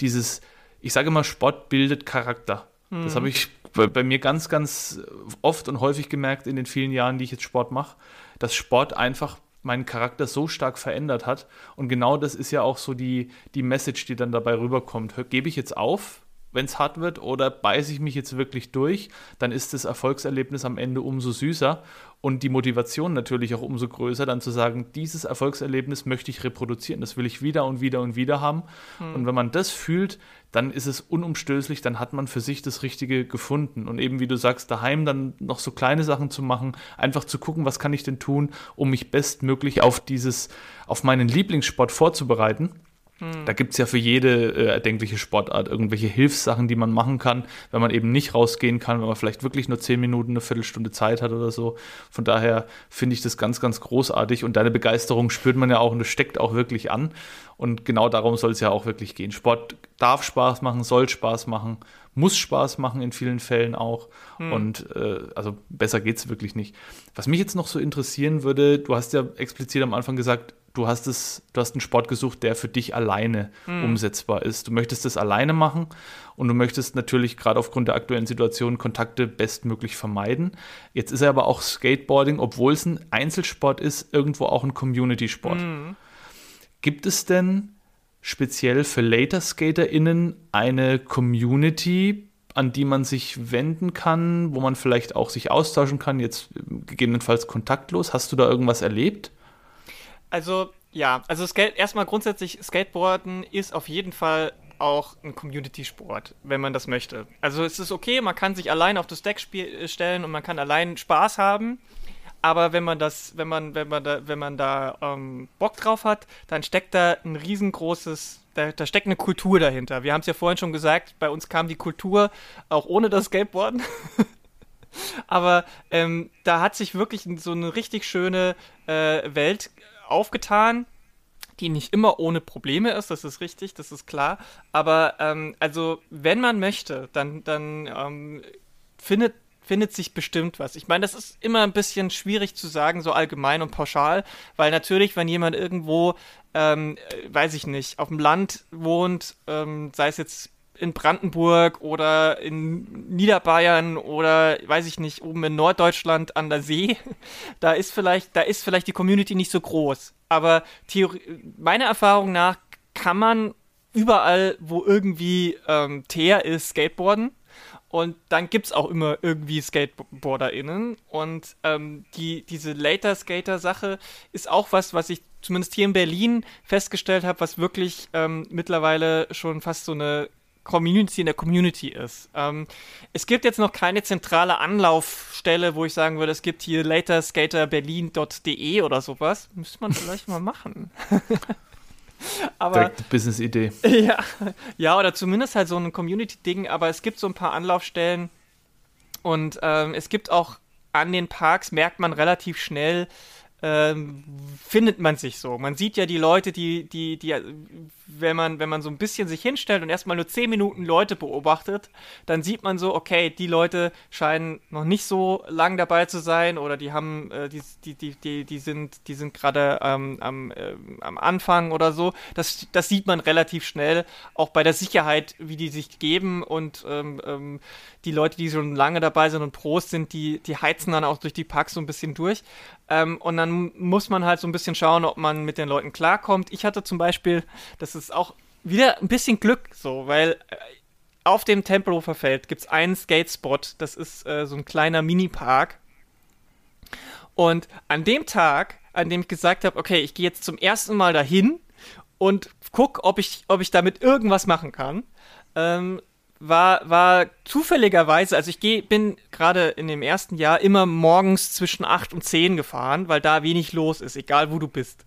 Dieses, ich sage immer, Sport bildet Charakter. Das mhm. habe ich bei, bei, mir ganz, ganz oft und häufig gemerkt in den vielen Jahren, die ich jetzt Sport mache, dass Sport einfach meinen Charakter so stark verändert hat. Und genau das ist ja auch so die, die Message, die dann dabei rüberkommt. Gebe ich jetzt auf, wenn es hart wird, oder beiße ich mich jetzt wirklich durch, dann ist das Erfolgserlebnis am Ende umso süßer und die Motivation natürlich auch umso größer, dann zu sagen, dieses Erfolgserlebnis möchte ich reproduzieren, das will ich wieder und wieder und wieder haben. Hm. Und wenn man das fühlt, dann ist es unumstößlich, dann hat man für sich das Richtige gefunden. Und eben wie du sagst, daheim dann noch so kleine Sachen zu machen, einfach zu gucken, was kann ich denn tun, um mich bestmöglich auf dieses, auf meinen Lieblingssport vorzubereiten da gibt es ja für jede äh, erdenkliche Sportart irgendwelche Hilfssachen, die man machen kann, wenn man eben nicht rausgehen kann, wenn man vielleicht wirklich nur zehn Minuten, eine Viertelstunde Zeit hat oder so. Von daher finde ich das ganz, ganz großartig und deine Begeisterung spürt man ja auch und das steckt auch wirklich an. Und genau darum soll es ja auch wirklich gehen. Sport darf Spaß machen, soll Spaß machen, muss Spaß machen in vielen Fällen auch. Hm. Und äh, also besser geht es wirklich nicht. Was mich jetzt noch so interessieren würde, du hast ja explizit am Anfang gesagt, du hast es, du hast einen Sport gesucht, der für dich alleine mhm. umsetzbar ist. Du möchtest es alleine machen und du möchtest natürlich gerade aufgrund der aktuellen Situation Kontakte bestmöglich vermeiden. Jetzt ist er aber auch Skateboarding, obwohl es ein Einzelsport ist, irgendwo auch ein Community-Sport. Mhm. Gibt es denn speziell für Later SkaterInnen eine Community, an die man sich wenden kann, wo man vielleicht auch sich austauschen kann, jetzt gegebenenfalls kontaktlos? Hast du da irgendwas erlebt? Also, ja, also erstmal grundsätzlich, Skateboarden ist auf jeden Fall auch ein Community-Sport, wenn man das möchte. Also es ist okay, man kann sich allein auf das Deck äh, stellen und man kann allein Spaß haben. Aber wenn man das, wenn man, wenn man da, wenn man da ähm, Bock drauf hat, dann steckt da ein riesengroßes, da, da steckt eine Kultur dahinter. Wir haben es ja vorhin schon gesagt, bei uns kam die Kultur auch ohne das Skateboarden. Aber ähm, da hat sich wirklich so eine richtig schöne äh, Welt aufgetan, die nicht immer ohne Probleme ist, das ist richtig, das ist klar. Aber ähm, also, wenn man möchte, dann, dann ähm, findet findet sich bestimmt was. Ich meine, das ist immer ein bisschen schwierig zu sagen, so allgemein und pauschal, weil natürlich, wenn jemand irgendwo, ähm, äh, weiß ich nicht, auf dem Land wohnt, ähm, sei es jetzt in Brandenburg oder in Niederbayern oder weiß ich nicht, oben in Norddeutschland an der See, da ist vielleicht, da ist vielleicht die Community nicht so groß. Aber Theorie, meiner Erfahrung nach kann man überall, wo irgendwie ähm, Teer ist, skateboarden. Und dann gibt es auch immer irgendwie SkateboarderInnen. Und ähm, die, diese Later-Skater-Sache ist auch was, was ich zumindest hier in Berlin festgestellt habe, was wirklich ähm, mittlerweile schon fast so eine Community in der Community ist. Ähm, es gibt jetzt noch keine zentrale Anlaufstelle, wo ich sagen würde, es gibt hier laterskaterberlin.de oder sowas. Müsste man vielleicht mal machen. aber Business-Idee. Ja, ja, oder zumindest halt so ein Community-Ding, aber es gibt so ein paar Anlaufstellen und ähm, es gibt auch an den Parks, merkt man relativ schnell, ähm, findet man sich so. Man sieht ja die Leute, die, die, die, wenn man, wenn man so ein bisschen sich hinstellt und erstmal nur 10 Minuten Leute beobachtet, dann sieht man so, okay, die Leute scheinen noch nicht so lang dabei zu sein oder die haben, äh, die, die, die, die, die sind, die sind gerade ähm, am, äh, am Anfang oder so. Das, das sieht man relativ schnell, auch bei der Sicherheit, wie die sich geben und ähm, ähm, die Leute, die schon lange dabei sind und Pros sind, die, die heizen dann auch durch die Packs so ein bisschen durch. Ähm, und dann muss man halt so ein bisschen schauen, ob man mit den Leuten klarkommt. Ich hatte zum Beispiel, das ist auch wieder ein bisschen Glück, so, weil äh, auf dem Tempelhofer Feld gibt es einen Skatespot, das ist äh, so ein kleiner Mini-Park. Und an dem Tag, an dem ich gesagt habe, okay, ich gehe jetzt zum ersten Mal dahin und guck, ob ich, ob ich damit irgendwas machen kann, ähm, war, war zufälligerweise, also ich geh, bin gerade in dem ersten Jahr immer morgens zwischen 8 und 10 gefahren, weil da wenig los ist, egal wo du bist.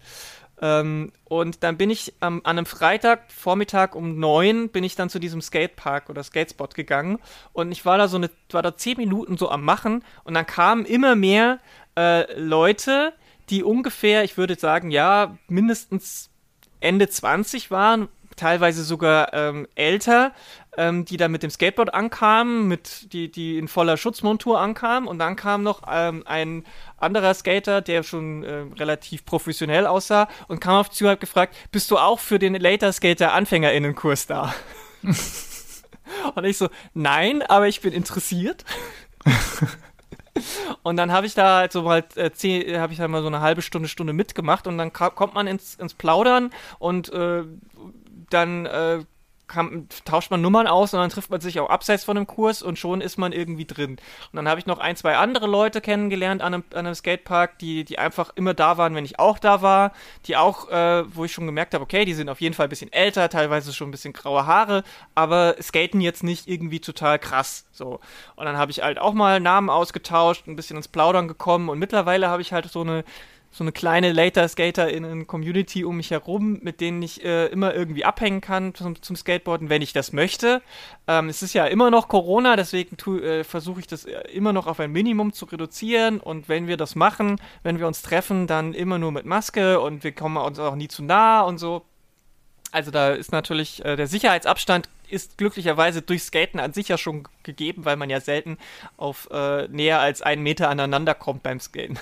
Ähm, und dann bin ich ähm, an einem Freitag Vormittag um 9 bin ich dann zu diesem Skatepark oder Skatespot gegangen und ich war da so eine, war da 10 Minuten so am Machen und dann kamen immer mehr äh, Leute, die ungefähr, ich würde sagen, ja, mindestens Ende 20 waren, teilweise sogar ähm, älter, ähm, die da mit dem Skateboard ankamen, mit, die, die in voller Schutzmontur ankamen. Und dann kam noch ähm, ein anderer Skater, der schon äh, relativ professionell aussah und kam auf zu und hat gefragt, bist du auch für den Later Skater Anfängerinnenkurs da? und ich so, nein, aber ich bin interessiert. Und dann habe ich da halt so mal äh, habe ich halt mal so eine halbe Stunde, Stunde mitgemacht und dann kommt man ins, ins Plaudern und äh, dann äh, kann, tauscht man Nummern aus und dann trifft man sich auch abseits von dem Kurs und schon ist man irgendwie drin. Und dann habe ich noch ein, zwei andere Leute kennengelernt an einem, an einem Skatepark, die, die einfach immer da waren, wenn ich auch da war, die auch, äh, wo ich schon gemerkt habe, okay, die sind auf jeden Fall ein bisschen älter, teilweise schon ein bisschen graue Haare, aber skaten jetzt nicht irgendwie total krass. So. Und dann habe ich halt auch mal Namen ausgetauscht, ein bisschen ins Plaudern gekommen und mittlerweile habe ich halt so eine so eine kleine Later-Skater-Community um mich herum, mit denen ich äh, immer irgendwie abhängen kann zum, zum Skateboarden, wenn ich das möchte. Ähm, es ist ja immer noch Corona, deswegen äh, versuche ich das äh, immer noch auf ein Minimum zu reduzieren. Und wenn wir das machen, wenn wir uns treffen, dann immer nur mit Maske und wir kommen uns auch nie zu nah und so. Also da ist natürlich äh, der Sicherheitsabstand ist glücklicherweise durch Skaten an sich ja schon gegeben, weil man ja selten auf äh, näher als einen Meter aneinander kommt beim Skaten.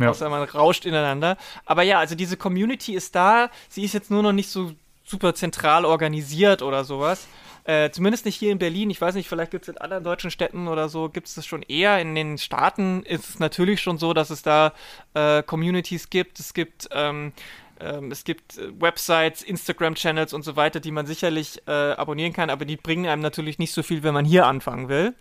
Ja. Außer man rauscht ineinander. Aber ja, also diese Community ist da. Sie ist jetzt nur noch nicht so super zentral organisiert oder sowas. Äh, zumindest nicht hier in Berlin. Ich weiß nicht, vielleicht gibt es in anderen deutschen Städten oder so, gibt es das schon eher. In den Staaten ist es natürlich schon so, dass es da äh, Communities gibt. Es gibt ähm, ähm, es gibt äh, Websites, Instagram-Channels und so weiter, die man sicherlich äh, abonnieren kann, aber die bringen einem natürlich nicht so viel, wenn man hier anfangen will.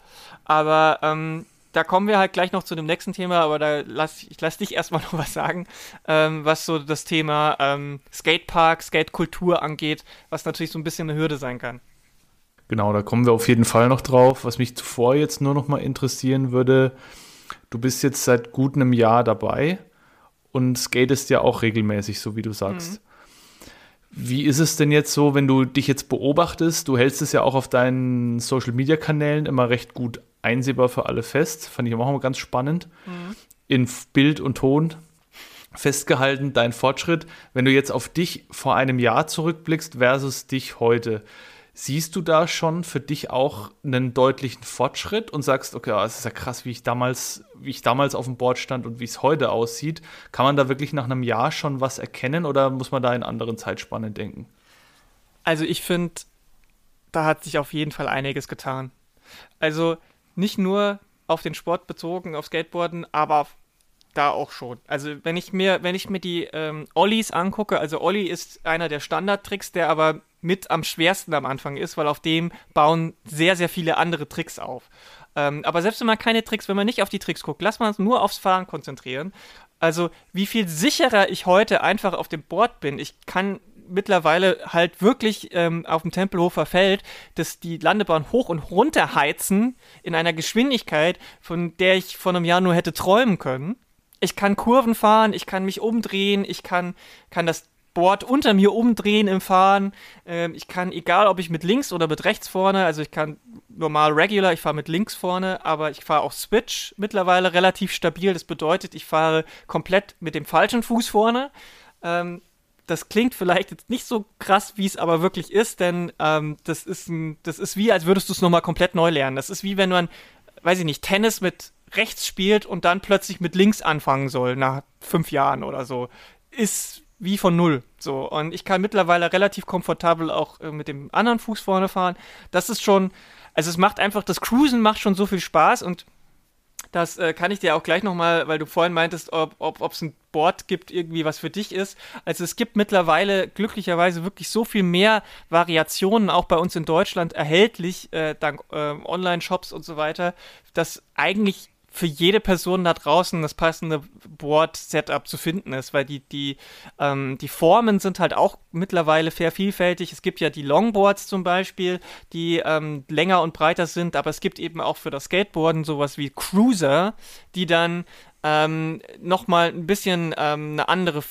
Aber ähm, da kommen wir halt gleich noch zu dem nächsten Thema, aber da lass ich lass dich erstmal noch was sagen, ähm, was so das Thema ähm, Skatepark, Skatekultur angeht, was natürlich so ein bisschen eine Hürde sein kann. Genau, da kommen wir auf jeden Fall noch drauf. Was mich zuvor jetzt nur noch mal interessieren würde, du bist jetzt seit gut einem Jahr dabei und skatest ja auch regelmäßig, so wie du sagst. Mhm. Wie ist es denn jetzt so, wenn du dich jetzt beobachtest? Du hältst es ja auch auf deinen Social Media Kanälen immer recht gut einsehbar für alle fest. Fand ich auch immer ganz spannend. Mhm. In Bild und Ton festgehalten, dein Fortschritt. Wenn du jetzt auf dich vor einem Jahr zurückblickst versus dich heute, Siehst du da schon für dich auch einen deutlichen Fortschritt und sagst, okay, es ist ja krass, wie ich damals, wie ich damals auf dem Board stand und wie es heute aussieht? Kann man da wirklich nach einem Jahr schon was erkennen oder muss man da in anderen Zeitspannen denken? Also ich finde, da hat sich auf jeden Fall einiges getan. Also nicht nur auf den Sport bezogen, auf Skateboarden, aber da auch schon. Also wenn ich mir, wenn ich mir die ähm, Ollies angucke, also Olli ist einer der Standardtricks, der aber mit am schwersten am Anfang ist, weil auf dem bauen sehr, sehr viele andere Tricks auf. Ähm, aber selbst wenn man keine Tricks, wenn man nicht auf die Tricks guckt, lass man uns nur aufs Fahren konzentrieren. Also wie viel sicherer ich heute einfach auf dem Board bin. Ich kann mittlerweile halt wirklich ähm, auf dem Tempelhofer Feld, dass die Landebahn hoch und runter heizen in einer Geschwindigkeit, von der ich vor einem Jahr nur hätte träumen können. Ich kann Kurven fahren, ich kann mich umdrehen, ich kann, kann das Board unter mir umdrehen im Fahren. Ähm, ich kann, egal ob ich mit links oder mit rechts vorne, also ich kann normal regular, ich fahre mit links vorne, aber ich fahre auch Switch mittlerweile relativ stabil. Das bedeutet, ich fahre komplett mit dem falschen Fuß vorne. Ähm, das klingt vielleicht jetzt nicht so krass, wie es aber wirklich ist, denn ähm, das, ist ein, das ist wie, als würdest du es nochmal komplett neu lernen. Das ist wie wenn man, weiß ich nicht, Tennis mit rechts spielt und dann plötzlich mit links anfangen soll, nach fünf Jahren oder so. Ist wie von null. So. Und ich kann mittlerweile relativ komfortabel auch äh, mit dem anderen Fuß vorne fahren. Das ist schon, also es macht einfach, das Cruisen macht schon so viel Spaß und das äh, kann ich dir auch gleich nochmal, weil du vorhin meintest, ob es ob, ein Board gibt, irgendwie was für dich ist. Also es gibt mittlerweile glücklicherweise wirklich so viel mehr Variationen, auch bei uns in Deutschland erhältlich, äh, dank äh, Online-Shops und so weiter, dass eigentlich für jede Person da draußen das passende Board-Setup zu finden ist, weil die, die, ähm, die Formen sind halt auch mittlerweile sehr vielfältig. Es gibt ja die Longboards zum Beispiel, die ähm, länger und breiter sind, aber es gibt eben auch für das Skateboarden sowas wie Cruiser, die dann ähm, nochmal ein bisschen ähm, eine andere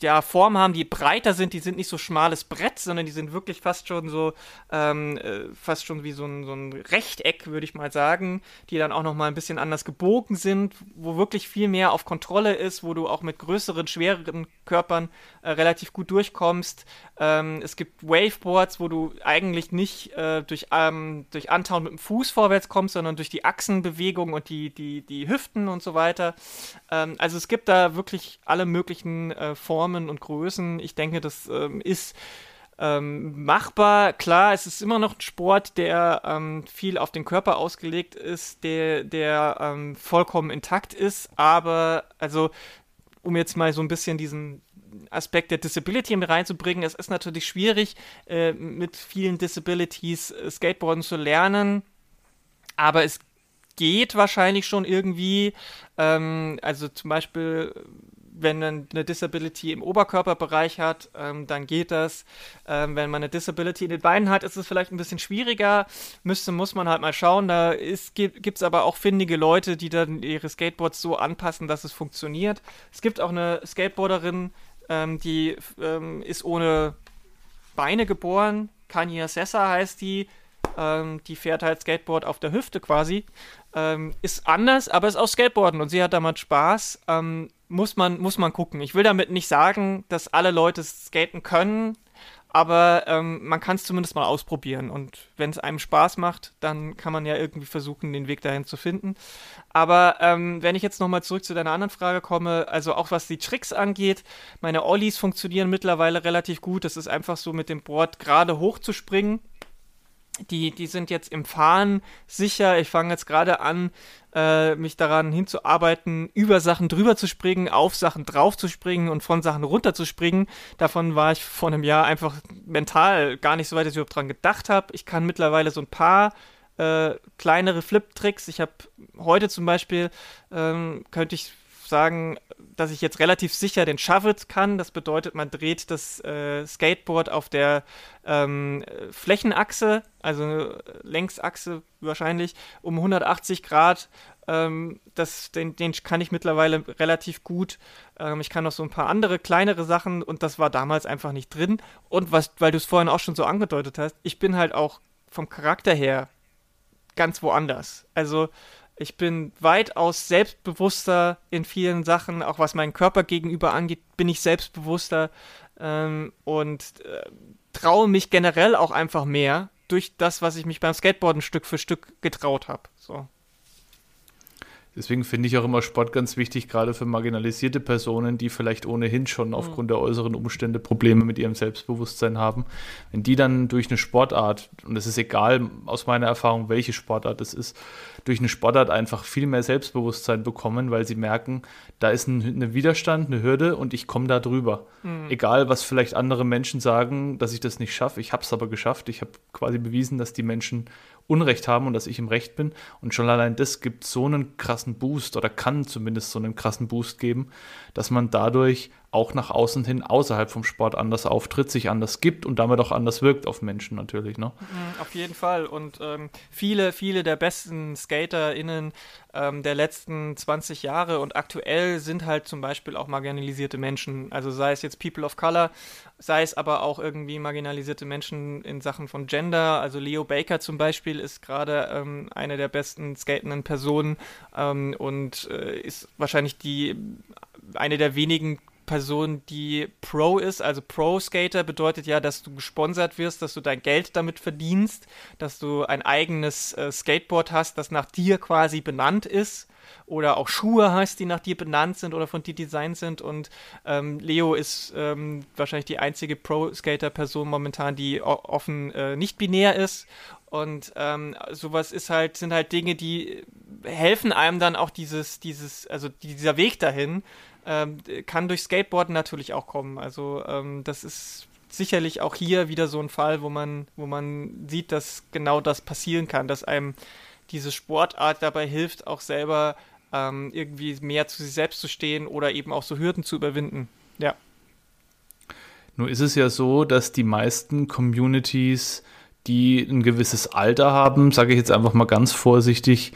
ja, Form haben, die breiter sind, die sind nicht so schmales Brett, sondern die sind wirklich fast schon so, ähm, äh, fast schon wie so ein, so ein Rechteck, würde ich mal sagen, die dann auch nochmal ein bisschen anders gebogen sind, wo wirklich viel mehr auf Kontrolle ist, wo du auch mit größeren, schwereren Körpern äh, relativ gut durchkommst. Ähm, es gibt Waveboards, wo du eigentlich nicht äh, durch, ähm, durch Antauen mit dem Fuß vorwärts kommst, sondern durch die Achsenbewegung und die, die, die Hüften und so weiter. Ähm, also es gibt da wirklich alle möglichen äh, Formen und Größen. Ich denke, das ähm, ist ähm, machbar. Klar, es ist immer noch ein Sport, der ähm, viel auf den Körper ausgelegt ist, der, der ähm, vollkommen intakt ist, aber also um jetzt mal so ein bisschen diesen Aspekt der Disability mit reinzubringen, es ist natürlich schwierig, äh, mit vielen Disabilities äh, Skateboarden zu lernen, aber es geht wahrscheinlich schon irgendwie. Ähm, also zum Beispiel, wenn man eine Disability im Oberkörperbereich hat, ähm, dann geht das. Ähm, wenn man eine Disability in den Beinen hat, ist es vielleicht ein bisschen schwieriger. Müsste, muss man halt mal schauen. Da gibt es aber auch findige Leute, die dann ihre Skateboards so anpassen, dass es funktioniert. Es gibt auch eine Skateboarderin, ähm, die ähm, ist ohne Beine geboren. Kanya Sessa heißt die. Ähm, die fährt halt Skateboard auf der Hüfte quasi. Ähm, ist anders, aber ist auch Skateboarden und sie hat damit Spaß. Ähm, muss, man, muss man gucken. Ich will damit nicht sagen, dass alle Leute skaten können, aber ähm, man kann es zumindest mal ausprobieren. Und wenn es einem Spaß macht, dann kann man ja irgendwie versuchen, den Weg dahin zu finden. Aber ähm, wenn ich jetzt nochmal zurück zu deiner anderen Frage komme, also auch was die Tricks angeht, meine Ollies funktionieren mittlerweile relativ gut. Das ist einfach so mit dem Board gerade hoch zu springen die, die sind jetzt im Fahren sicher. Ich fange jetzt gerade an, äh, mich daran hinzuarbeiten, über Sachen drüber zu springen, auf Sachen drauf zu springen und von Sachen runter zu springen. Davon war ich vor einem Jahr einfach mental gar nicht so weit, dass ich überhaupt dran gedacht habe. Ich kann mittlerweile so ein paar äh, kleinere Flip-Tricks. Ich habe heute zum Beispiel, ähm, könnte ich sagen, dass ich jetzt relativ sicher den Shovet kann. Das bedeutet, man dreht das äh, Skateboard auf der ähm, Flächenachse, also Längsachse wahrscheinlich, um 180 Grad. Ähm, das, den, den, kann ich mittlerweile relativ gut. Ähm, ich kann noch so ein paar andere kleinere Sachen und das war damals einfach nicht drin. Und was, weil du es vorhin auch schon so angedeutet hast, ich bin halt auch vom Charakter her ganz woanders. Also ich bin weitaus selbstbewusster in vielen Sachen, auch was meinen Körper gegenüber angeht, bin ich selbstbewusster ähm, und äh, traue mich generell auch einfach mehr durch das, was ich mich beim Skateboarden Stück für Stück getraut habe. So. Deswegen finde ich auch immer Sport ganz wichtig, gerade für marginalisierte Personen, die vielleicht ohnehin schon aufgrund mhm. der äußeren Umstände Probleme mit ihrem Selbstbewusstsein haben. Wenn die dann durch eine Sportart, und es ist egal aus meiner Erfahrung, welche Sportart es ist, durch eine Sportart einfach viel mehr Selbstbewusstsein bekommen, weil sie merken, da ist ein, ein Widerstand, eine Hürde und ich komme da drüber. Mhm. Egal, was vielleicht andere Menschen sagen, dass ich das nicht schaffe. Ich habe es aber geschafft. Ich habe quasi bewiesen, dass die Menschen Unrecht haben und dass ich im Recht bin. Und schon allein das gibt so einen krassen Boost oder kann zumindest so einen krassen Boost geben, dass man dadurch auch nach außen hin außerhalb vom Sport anders auftritt, sich anders gibt und damit auch anders wirkt auf Menschen natürlich. Ne? Mhm, auf jeden Fall. Und ähm, viele, viele der besten SkaterInnen ähm, der letzten 20 Jahre und aktuell sind halt zum Beispiel auch marginalisierte Menschen. Also sei es jetzt People of Color, sei es aber auch irgendwie marginalisierte Menschen in Sachen von Gender. Also Leo Baker zum Beispiel ist gerade ähm, eine der besten skatenden Personen ähm, und äh, ist wahrscheinlich die eine der wenigen Person, die Pro ist. Also Pro-Skater bedeutet ja, dass du gesponsert wirst, dass du dein Geld damit verdienst, dass du ein eigenes äh, Skateboard hast, das nach dir quasi benannt ist. Oder auch Schuhe hast, die nach dir benannt sind oder von dir designt sind. Und ähm, Leo ist ähm, wahrscheinlich die einzige Pro-Skater-Person momentan, die offen äh, nicht binär ist. Und ähm, sowas ist halt, sind halt Dinge, die helfen einem dann auch dieses, dieses, also dieser Weg dahin, ähm, kann durch Skateboarden natürlich auch kommen. Also ähm, das ist sicherlich auch hier wieder so ein Fall, wo man, wo man sieht, dass genau das passieren kann, dass einem diese Sportart dabei hilft, auch selber ähm, irgendwie mehr zu sich selbst zu stehen oder eben auch so Hürden zu überwinden. Ja. Nur ist es ja so, dass die meisten Communities, die ein gewisses Alter haben, sage ich jetzt einfach mal ganz vorsichtig,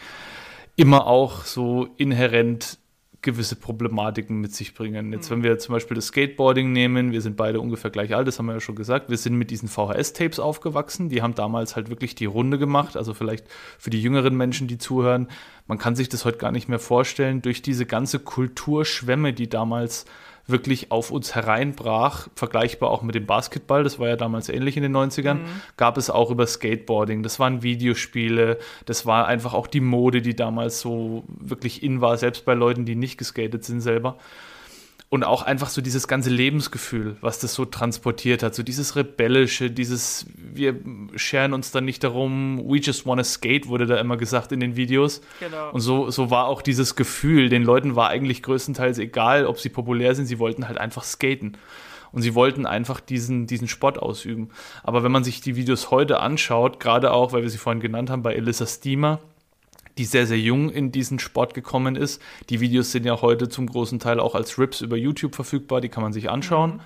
immer auch so inhärent gewisse Problematiken mit sich bringen. Jetzt, mhm. wenn wir zum Beispiel das Skateboarding nehmen, wir sind beide ungefähr gleich alt, das haben wir ja schon gesagt. Wir sind mit diesen VHS-Tapes aufgewachsen. Die haben damals halt wirklich die Runde gemacht. Also vielleicht für die jüngeren Menschen, die zuhören, man kann sich das heute gar nicht mehr vorstellen. Durch diese ganze Kulturschwemme, die damals wirklich auf uns hereinbrach, vergleichbar auch mit dem Basketball, das war ja damals ähnlich in den 90ern, mhm. gab es auch über Skateboarding. Das waren Videospiele, das war einfach auch die Mode, die damals so wirklich in war, selbst bei Leuten, die nicht geskatet sind selber und auch einfach so dieses ganze Lebensgefühl, was das so transportiert hat, so dieses rebellische, dieses wir scheren uns dann nicht darum, we just wanna skate wurde da immer gesagt in den Videos. Genau. Und so so war auch dieses Gefühl, den Leuten war eigentlich größtenteils egal, ob sie populär sind, sie wollten halt einfach skaten. Und sie wollten einfach diesen, diesen Sport ausüben. Aber wenn man sich die Videos heute anschaut, gerade auch, weil wir sie vorhin genannt haben, bei Elissa Steamer, die sehr, sehr jung in diesen Sport gekommen ist. Die Videos sind ja heute zum großen Teil auch als Rips über YouTube verfügbar, die kann man sich anschauen. Mhm.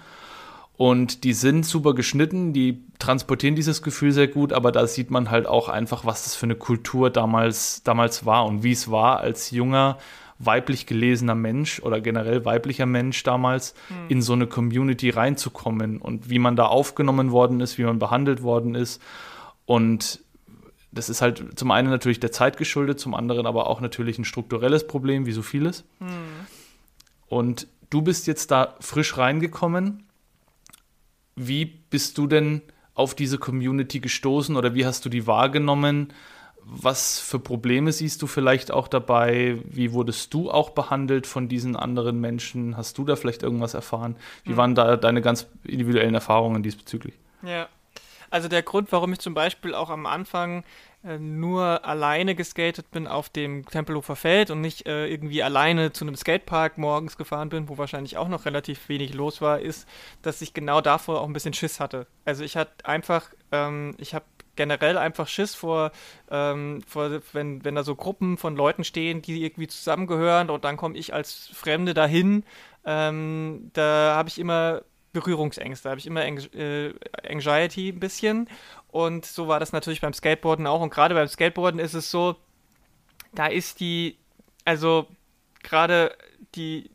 Und die sind super geschnitten, die transportieren dieses Gefühl sehr gut, aber da sieht man halt auch einfach, was das für eine Kultur damals, damals war und wie es war, als junger, weiblich gelesener Mensch oder generell weiblicher Mensch damals mhm. in so eine Community reinzukommen und wie man da aufgenommen worden ist, wie man behandelt worden ist. Und das ist halt zum einen natürlich der Zeit geschuldet, zum anderen aber auch natürlich ein strukturelles Problem, wie so vieles. Mhm. Und du bist jetzt da frisch reingekommen. Wie bist du denn auf diese Community gestoßen oder wie hast du die wahrgenommen? Was für Probleme siehst du vielleicht auch dabei? Wie wurdest du auch behandelt von diesen anderen Menschen? Hast du da vielleicht irgendwas erfahren? Wie mhm. waren da deine ganz individuellen Erfahrungen diesbezüglich? Ja, also der Grund, warum ich zum Beispiel auch am Anfang äh, nur alleine geskatet bin auf dem Tempelhofer Feld und nicht äh, irgendwie alleine zu einem Skatepark morgens gefahren bin, wo wahrscheinlich auch noch relativ wenig los war, ist, dass ich genau davor auch ein bisschen Schiss hatte. Also ich hatte einfach, ähm, ich habe generell einfach Schiss vor, ähm, vor wenn, wenn da so Gruppen von Leuten stehen, die irgendwie zusammengehören und dann komme ich als Fremde dahin. Ähm, da habe ich immer Berührungsängste, habe ich immer äh, Anxiety ein bisschen. Und so war das natürlich beim Skateboarden auch. Und gerade beim Skateboarden ist es so, da ist die, also gerade die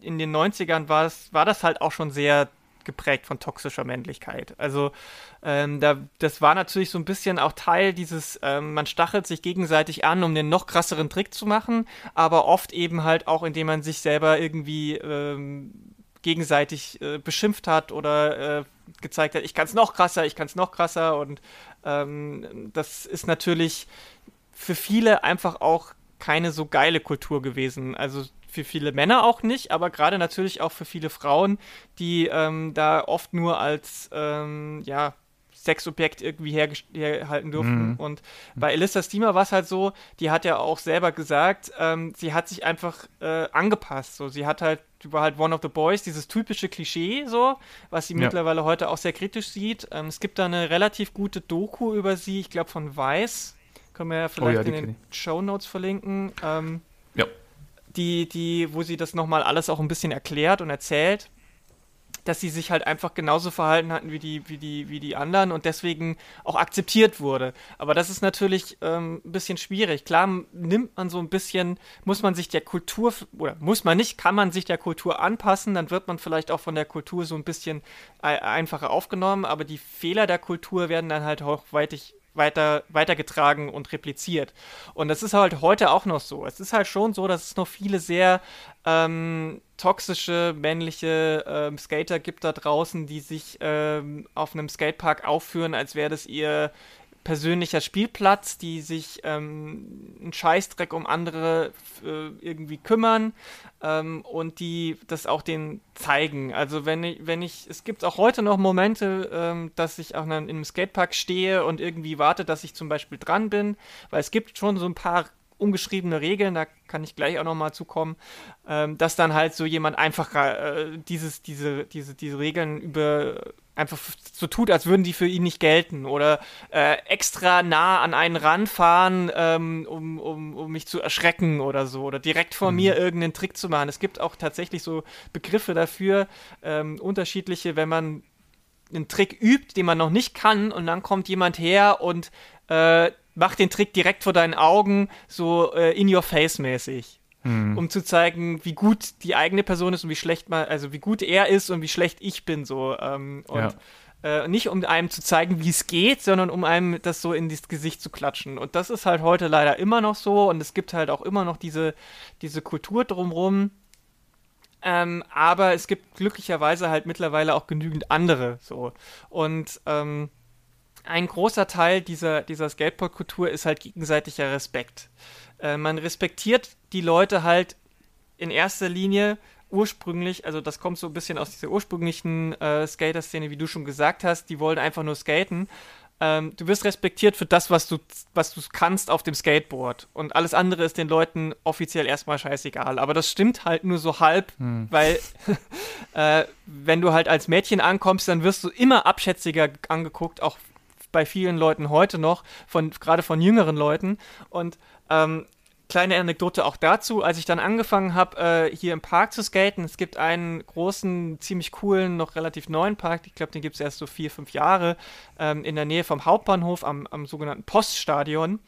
in den 90ern war, es, war das halt auch schon sehr geprägt von toxischer Männlichkeit. Also ähm, da, das war natürlich so ein bisschen auch Teil dieses, ähm, man stachelt sich gegenseitig an, um den noch krasseren Trick zu machen, aber oft eben halt auch, indem man sich selber irgendwie ähm, gegenseitig äh, beschimpft hat oder äh, gezeigt hat, ich kann es noch krasser, ich kann es noch krasser und ähm, das ist natürlich für viele einfach auch keine so geile Kultur gewesen. Also für viele Männer auch nicht, aber gerade natürlich auch für viele Frauen, die ähm, da oft nur als ähm, ja, Sexobjekt irgendwie herhalten durften. Mhm. Und bei Elissa Steamer war es halt so, die hat ja auch selber gesagt, ähm, sie hat sich einfach äh, angepasst. So, sie hat halt, war halt one of the boys, dieses typische Klischee, so, was sie ja. mittlerweile heute auch sehr kritisch sieht. Ähm, es gibt da eine relativ gute Doku über sie, ich glaube von Weiß. Können wir ja vielleicht oh ja, in den Show Notes verlinken. Ähm, ja. Die, die, wo sie das nochmal alles auch ein bisschen erklärt und erzählt. Dass sie sich halt einfach genauso verhalten hatten wie die, wie die, wie die anderen und deswegen auch akzeptiert wurde. Aber das ist natürlich ähm, ein bisschen schwierig. Klar nimmt man so ein bisschen, muss man sich der Kultur, oder muss man nicht, kann man sich der Kultur anpassen, dann wird man vielleicht auch von der Kultur so ein bisschen einfacher aufgenommen, aber die Fehler der Kultur werden dann halt auch weitig weiter, weitergetragen und repliziert. Und das ist halt heute auch noch so. Es ist halt schon so, dass es noch viele sehr ähm, toxische männliche ähm, Skater gibt da draußen, die sich ähm, auf einem Skatepark aufführen, als wäre das ihr persönlicher Spielplatz, die sich ähm, einen Scheißdreck um andere äh, irgendwie kümmern ähm, und die das auch denen zeigen. Also wenn ich, wenn ich, es gibt auch heute noch Momente, ähm, dass ich auch in einem Skatepark stehe und irgendwie warte, dass ich zum Beispiel dran bin, weil es gibt schon so ein paar ungeschriebene Regeln, da kann ich gleich auch nochmal zukommen, ähm, dass dann halt so jemand einfach äh, dieses, diese, diese, diese Regeln über einfach so tut, als würden die für ihn nicht gelten oder äh, extra nah an einen ranfahren, ähm, um, um, um mich zu erschrecken oder so oder direkt vor mhm. mir irgendeinen Trick zu machen. Es gibt auch tatsächlich so Begriffe dafür, ähm, unterschiedliche, wenn man einen Trick übt, den man noch nicht kann und dann kommt jemand her und äh, macht den Trick direkt vor deinen Augen, so äh, in your face mäßig mhm. um zu zeigen, wie gut die eigene Person ist und wie schlecht man, also wie gut er ist und wie schlecht ich bin, so. Ähm, und ja. Äh, nicht um einem zu zeigen, wie es geht, sondern um einem das so in das Gesicht zu klatschen. Und das ist halt heute leider immer noch so und es gibt halt auch immer noch diese, diese Kultur drumrum. Ähm, aber es gibt glücklicherweise halt mittlerweile auch genügend andere so. Und ähm, ein großer Teil dieser, dieser Skateboard-Kultur ist halt gegenseitiger Respekt. Äh, man respektiert die Leute halt in erster Linie ursprünglich, also das kommt so ein bisschen aus dieser ursprünglichen äh, Skater-Szene, wie du schon gesagt hast, die wollen einfach nur skaten. Ähm, du wirst respektiert für das, was du, was du kannst auf dem Skateboard. Und alles andere ist den Leuten offiziell erstmal scheißegal. Aber das stimmt halt nur so halb, hm. weil äh, wenn du halt als Mädchen ankommst, dann wirst du immer abschätziger angeguckt, auch bei vielen Leuten heute noch, von, gerade von jüngeren Leuten. Und ähm, kleine Anekdote auch dazu, als ich dann angefangen habe, äh, hier im Park zu skaten, es gibt einen großen, ziemlich coolen, noch relativ neuen Park, ich glaube, den gibt es erst so vier, fünf Jahre, ähm, in der Nähe vom Hauptbahnhof am, am sogenannten Poststadion.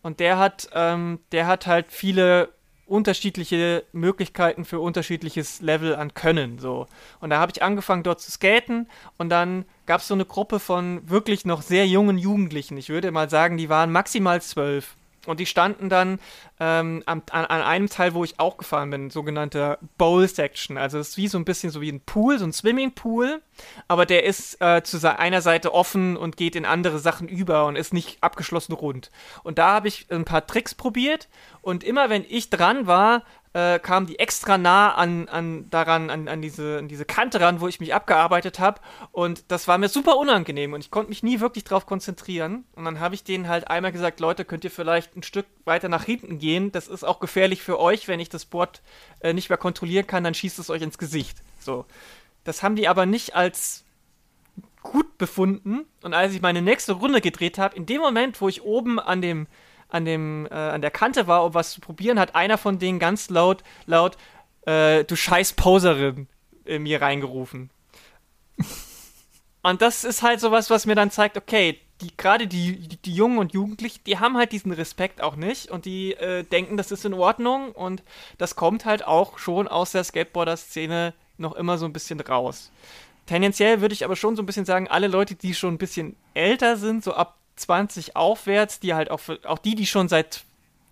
Und der hat, ähm, der hat halt viele unterschiedliche Möglichkeiten für unterschiedliches Level an Können. So. Und da habe ich angefangen dort zu skaten und dann gab es so eine Gruppe von wirklich noch sehr jungen Jugendlichen. Ich würde mal sagen, die waren maximal zwölf. Und die standen dann ähm, an, an, einem Teil, wo ich auch gefahren bin, sogenannte Bowl Section. Also es ist wie so ein bisschen so wie ein Pool, so ein Swimmingpool, aber der ist äh, zu einer Seite offen und geht in andere Sachen über und ist nicht abgeschlossen rund. Und da habe ich ein paar Tricks probiert und immer wenn ich dran war, äh, kamen die extra nah an, an daran, an, an, diese, an diese Kante ran, wo ich mich abgearbeitet habe. Und das war mir super unangenehm und ich konnte mich nie wirklich darauf konzentrieren. Und dann habe ich denen halt einmal gesagt, Leute, könnt ihr vielleicht ein Stück weiter nach hinten gehen? Das ist auch gefährlich für euch, wenn ich das Board äh, nicht mehr kontrollieren kann, dann schießt es euch ins Gesicht. So. Das haben die aber nicht als gut befunden. Und als ich meine nächste Runde gedreht habe, in dem Moment, wo ich oben an dem an, dem, äh, an der Kante war, um was zu probieren, hat einer von denen ganz laut, laut, äh, du scheiß Poserin, in mir reingerufen. und das ist halt sowas, was mir dann zeigt, okay, die gerade die, die, die, Jungen und Jugendlichen, die haben halt diesen Respekt auch nicht und die äh, denken, das ist in Ordnung und das kommt halt auch schon aus der Skateboarder-Szene noch immer so ein bisschen raus. Tendenziell würde ich aber schon so ein bisschen sagen, alle Leute, die schon ein bisschen älter sind, so ab 20 aufwärts, die halt auch, für, auch die, die schon seit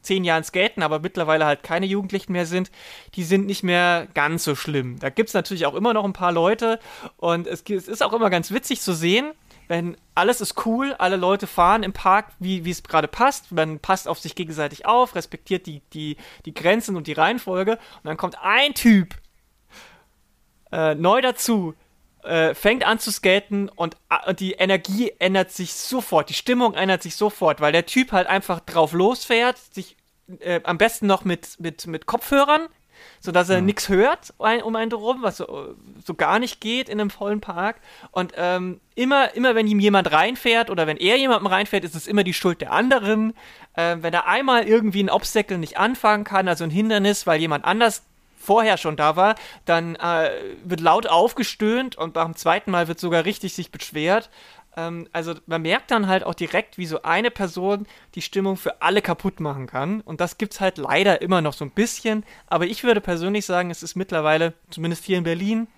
zehn Jahren skaten, aber mittlerweile halt keine Jugendlichen mehr sind, die sind nicht mehr ganz so schlimm. Da gibt es natürlich auch immer noch ein paar Leute und es, es, ist auch immer ganz witzig zu sehen, wenn alles ist cool, alle Leute fahren im Park, wie es gerade passt, man passt auf sich gegenseitig auf, respektiert die, die, die Grenzen und die Reihenfolge und dann kommt ein Typ äh, neu dazu, äh, fängt an zu skaten und, äh, und, die Energie ändert sich sofort, die Stimmung ändert sich sofort, weil der Typ halt einfach drauf losfährt, sich äh, am besten noch mit, mit, mit Kopfhörern, sodass er mhm. nichts hört um einen drum, was so, so gar nicht geht in einem vollen Park. Und ähm, immer, immer wenn ihm jemand reinfährt oder wenn er jemandem reinfährt, ist es immer die Schuld der anderen. Ähm, wenn er einmal irgendwie ein Obstacle nicht anfangen kann, also ein Hindernis, weil jemand anders vorher schon da war, dann äh, wird laut aufgestöhnt und beim zweiten Mal wird sogar richtig sich beschwert. Ähm, also man merkt dann halt auch direkt, wie so eine Person die Stimmung für alle kaputt machen kann. Und das gibt es halt leider immer noch so ein bisschen. Aber ich würde persönlich sagen, es ist mittlerweile, zumindest hier in Berlin,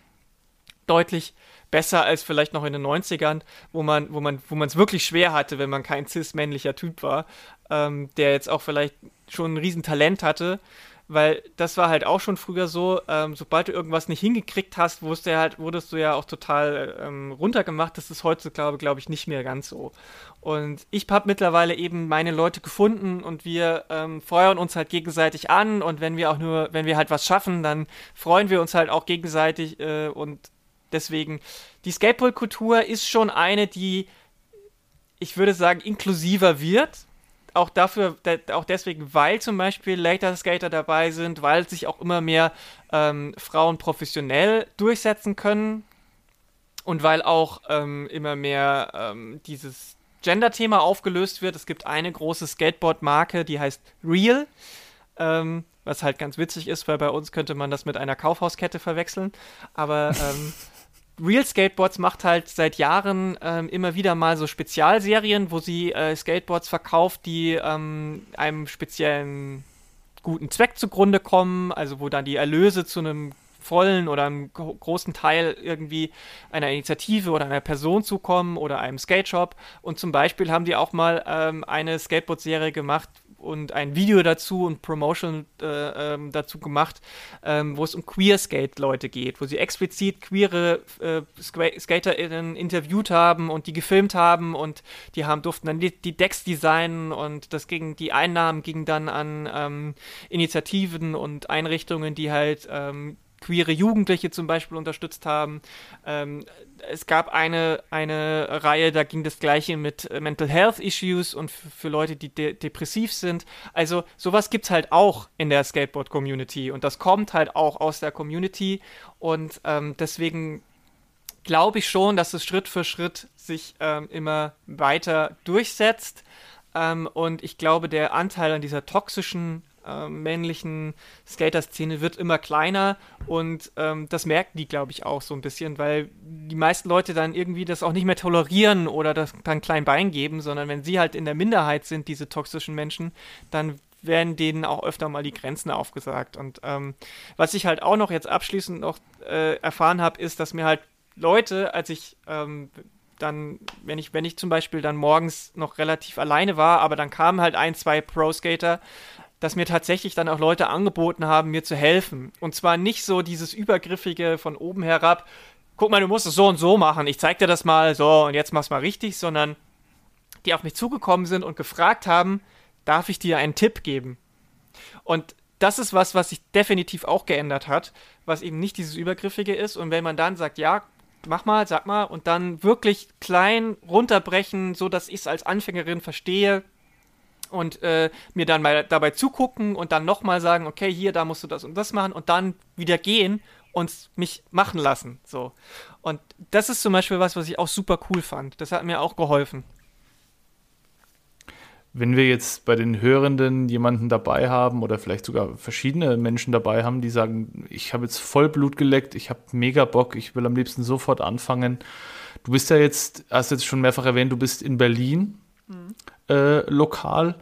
deutlich besser als vielleicht noch in den 90ern, wo man, wo man, wo es wirklich schwer hatte, wenn man kein cis-männlicher Typ war, ähm, der jetzt auch vielleicht schon ein Riesentalent hatte weil das war halt auch schon früher so, ähm, sobald du irgendwas nicht hingekriegt hast, wurdest du, halt, wurdest du ja auch total ähm, runtergemacht. Das ist heutzutage, glaube ich, nicht mehr ganz so. Und ich habe mittlerweile eben meine Leute gefunden und wir ähm, feuern uns halt gegenseitig an und wenn wir auch nur, wenn wir halt was schaffen, dann freuen wir uns halt auch gegenseitig äh, und deswegen, die Skateboard-Kultur ist schon eine, die ich würde sagen, inklusiver wird auch dafür, auch deswegen, weil zum Beispiel Later Skater dabei sind, weil sich auch immer mehr ähm, Frauen professionell durchsetzen können und weil auch ähm, immer mehr ähm, dieses Gender-Thema aufgelöst wird. Es gibt eine große Skateboard-Marke, die heißt Real, ähm, was halt ganz witzig ist, weil bei uns könnte man das mit einer Kaufhauskette verwechseln. Aber ähm, Real Skateboards macht halt seit Jahren ähm, immer wieder mal so Spezialserien, wo sie äh, Skateboards verkauft, die ähm, einem speziellen guten Zweck zugrunde kommen, also wo dann die Erlöse zu einem vollen oder einem großen Teil irgendwie einer Initiative oder einer Person zukommen oder einem Skate Shop. Und zum Beispiel haben die auch mal ähm, eine Skateboard-Serie gemacht, und ein Video dazu und Promotion äh, ähm, dazu gemacht, ähm, wo es um Queer-Skate-Leute geht, wo sie explizit queere äh, SkaterInnen interviewt haben und die gefilmt haben und die haben durften dann die, die Decks designen und das ging, die Einnahmen gingen dann an ähm, Initiativen und Einrichtungen, die halt ähm, queere Jugendliche zum Beispiel unterstützt haben. Ähm, es gab eine, eine Reihe, da ging das gleiche mit äh, Mental Health Issues und für Leute, die de depressiv sind. Also sowas gibt es halt auch in der Skateboard-Community und das kommt halt auch aus der Community und ähm, deswegen glaube ich schon, dass es Schritt für Schritt sich ähm, immer weiter durchsetzt. Ähm, und ich glaube, der Anteil an dieser toxischen äh, männlichen Skater-Szene wird immer kleiner und ähm, das merken die, glaube ich, auch so ein bisschen, weil die meisten Leute dann irgendwie das auch nicht mehr tolerieren oder das dann klein Bein geben, sondern wenn sie halt in der Minderheit sind, diese toxischen Menschen, dann werden denen auch öfter mal die Grenzen aufgesagt. Und ähm, was ich halt auch noch jetzt abschließend noch äh, erfahren habe, ist, dass mir halt Leute, als ich ähm, dann, wenn ich, wenn ich zum Beispiel dann morgens noch relativ alleine war, aber dann kamen halt ein, zwei Pro-Skater dass mir tatsächlich dann auch Leute angeboten haben, mir zu helfen. Und zwar nicht so dieses übergriffige von oben herab, guck mal, du musst es so und so machen, ich zeig dir das mal, so und jetzt mach's mal richtig, sondern die auf mich zugekommen sind und gefragt haben, darf ich dir einen Tipp geben? Und das ist was, was sich definitiv auch geändert hat, was eben nicht dieses Übergriffige ist. Und wenn man dann sagt, ja, mach mal, sag mal, und dann wirklich klein runterbrechen, so dass ich es als Anfängerin verstehe, und äh, mir dann mal dabei zugucken und dann nochmal sagen, okay, hier, da musst du das und das machen und dann wieder gehen und mich machen lassen. So. Und das ist zum Beispiel was, was ich auch super cool fand. Das hat mir auch geholfen. Wenn wir jetzt bei den Hörenden jemanden dabei haben oder vielleicht sogar verschiedene Menschen dabei haben, die sagen, ich habe jetzt voll Blut geleckt, ich habe mega Bock, ich will am liebsten sofort anfangen. Du bist ja jetzt, hast jetzt schon mehrfach erwähnt, du bist in Berlin mhm. Äh, lokal,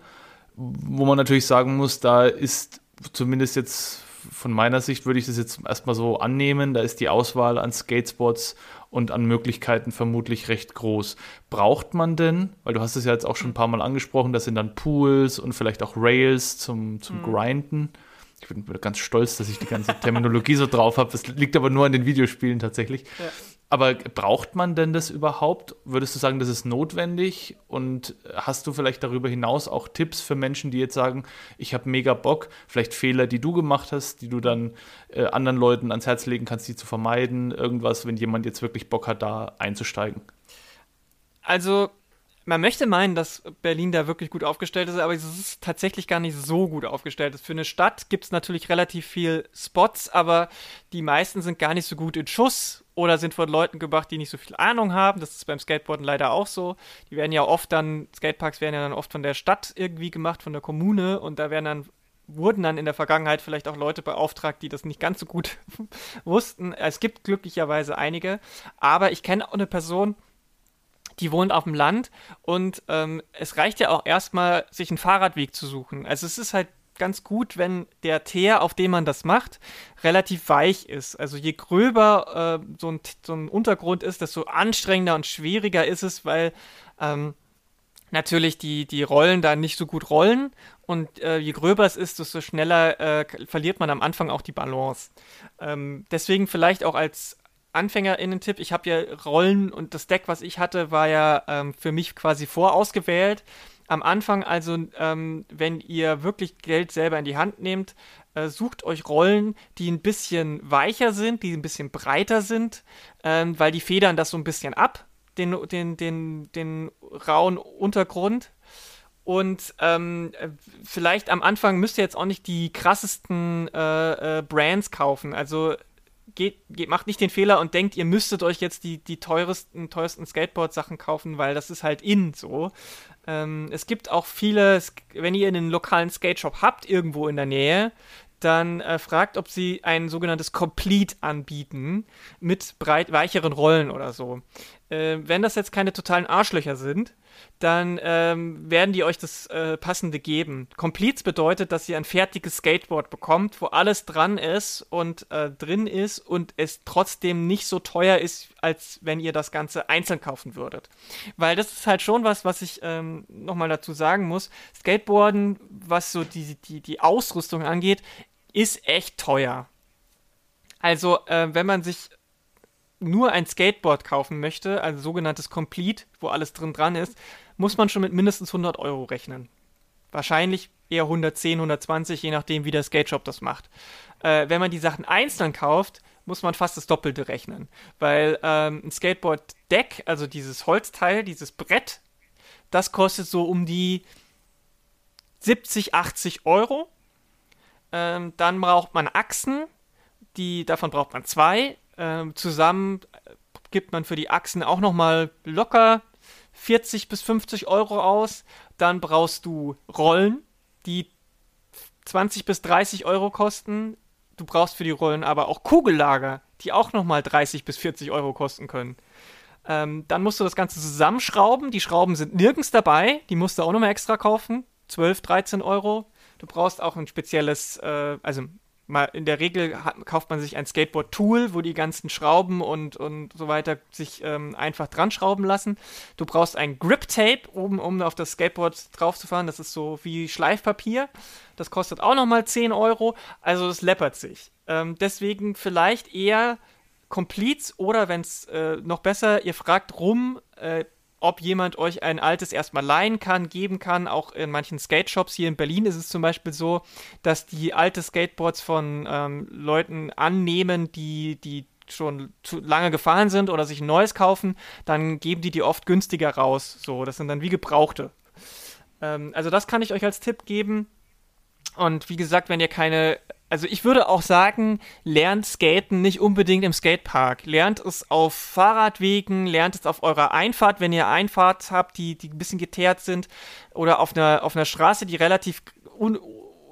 wo man natürlich sagen muss, da ist zumindest jetzt von meiner Sicht würde ich das jetzt erstmal so annehmen, da ist die Auswahl an Skatespots und an Möglichkeiten vermutlich recht groß. Braucht man denn, weil du hast es ja jetzt auch schon ein paar Mal angesprochen, das sind dann Pools und vielleicht auch Rails zum, zum mhm. Grinden. Ich bin ganz stolz, dass ich die ganze Terminologie so drauf habe. Das liegt aber nur an den Videospielen tatsächlich. Ja. Aber braucht man denn das überhaupt? Würdest du sagen, das ist notwendig? Und hast du vielleicht darüber hinaus auch Tipps für Menschen, die jetzt sagen, ich habe mega Bock, vielleicht Fehler, die du gemacht hast, die du dann äh, anderen Leuten ans Herz legen kannst, die zu vermeiden? Irgendwas, wenn jemand jetzt wirklich Bock hat, da einzusteigen? Also man möchte meinen, dass Berlin da wirklich gut aufgestellt ist, aber es ist tatsächlich gar nicht so gut aufgestellt. Für eine Stadt gibt es natürlich relativ viel Spots, aber die meisten sind gar nicht so gut in Schuss oder sind von Leuten gemacht, die nicht so viel Ahnung haben. Das ist beim Skateboarden leider auch so. Die werden ja oft dann, Skateparks werden ja dann oft von der Stadt irgendwie gemacht, von der Kommune und da werden dann wurden dann in der Vergangenheit vielleicht auch Leute beauftragt, die das nicht ganz so gut wussten. Es gibt glücklicherweise einige, aber ich kenne auch eine Person, die wohnt auf dem Land und ähm, es reicht ja auch erstmal, sich einen Fahrradweg zu suchen. Also es ist halt ganz gut, wenn der Teer, auf dem man das macht, relativ weich ist. Also je gröber äh, so, ein, so, ein, Untergrund ist, desto anstrengender und schwieriger ist es, weil ähm, natürlich die, die Rollen da nicht so gut rollen und äh, je gröber es ist, desto schneller äh, verliert man am Anfang auch die Balance. Ähm, deswegen vielleicht auch als AnfängerInnen-Tipp, ich habe ja Rollen und das Deck, was ich hatte, war ja ähm, für mich quasi vorausgewählt am Anfang also, ähm, wenn ihr wirklich Geld selber in die Hand nehmt, äh, sucht euch Rollen, die ein bisschen weicher sind, die ein bisschen breiter sind, ähm, weil die federn das so ein bisschen ab, den, den, den, den rauen Untergrund. Und ähm, vielleicht am Anfang müsst ihr jetzt auch nicht die krassesten äh, äh, Brands kaufen. Also geht, geht, macht nicht den Fehler und denkt, ihr müsstet euch jetzt die, die teuersten, teuersten Skateboard-Sachen kaufen, weil das ist halt in so. Ähm, es gibt auch viele, wenn ihr einen lokalen Skate Shop habt, irgendwo in der Nähe, dann äh, fragt, ob sie ein sogenanntes Complete anbieten mit breit weicheren Rollen oder so. Äh, wenn das jetzt keine totalen Arschlöcher sind, dann ähm, werden die euch das äh, passende geben. Completes bedeutet, dass ihr ein fertiges Skateboard bekommt, wo alles dran ist und äh, drin ist und es trotzdem nicht so teuer ist, als wenn ihr das Ganze einzeln kaufen würdet. Weil das ist halt schon was, was ich ähm, nochmal dazu sagen muss. Skateboarden, was so die, die, die Ausrüstung angeht, ist echt teuer. Also, äh, wenn man sich nur ein Skateboard kaufen möchte, also sogenanntes Complete, wo alles drin dran ist, muss man schon mit mindestens 100 Euro rechnen. Wahrscheinlich eher 110, 120, je nachdem, wie der Skate Shop das macht. Äh, wenn man die Sachen einzeln kauft, muss man fast das Doppelte rechnen. Weil ähm, ein Skateboard-Deck, also dieses Holzteil, dieses Brett, das kostet so um die 70, 80 Euro. Ähm, dann braucht man Achsen, die, davon braucht man zwei. Ähm, zusammen gibt man für die Achsen auch nochmal locker 40 bis 50 Euro aus. Dann brauchst du Rollen, die 20 bis 30 Euro kosten. Du brauchst für die Rollen aber auch Kugellager, die auch nochmal 30 bis 40 Euro kosten können. Ähm, dann musst du das Ganze zusammenschrauben. Die Schrauben sind nirgends dabei. Die musst du auch nochmal extra kaufen. 12, 13 Euro. Du brauchst auch ein spezielles, äh, also mal in der Regel hat, kauft man sich ein Skateboard-Tool, wo die ganzen Schrauben und, und so weiter sich ähm, einfach dran schrauben lassen. Du brauchst ein Grip-Tape, oben, um auf das Skateboard draufzufahren. Das ist so wie Schleifpapier. Das kostet auch nochmal 10 Euro. Also es läppert sich. Ähm, deswegen vielleicht eher Completes oder wenn es äh, noch besser, ihr fragt rum, äh, ob jemand euch ein altes erstmal leihen kann, geben kann. Auch in manchen Skate-Shops hier in Berlin ist es zum Beispiel so, dass die alte Skateboards von ähm, Leuten annehmen, die, die schon zu lange gefahren sind oder sich ein neues kaufen, dann geben die die oft günstiger raus. So, das sind dann wie gebrauchte. Ähm, also das kann ich euch als Tipp geben. Und wie gesagt, wenn ihr keine also ich würde auch sagen, lernt Skaten nicht unbedingt im Skatepark. Lernt es auf Fahrradwegen, lernt es auf eurer Einfahrt, wenn ihr Einfahrt habt, die, die ein bisschen geteert sind, oder auf einer, auf einer Straße, die relativ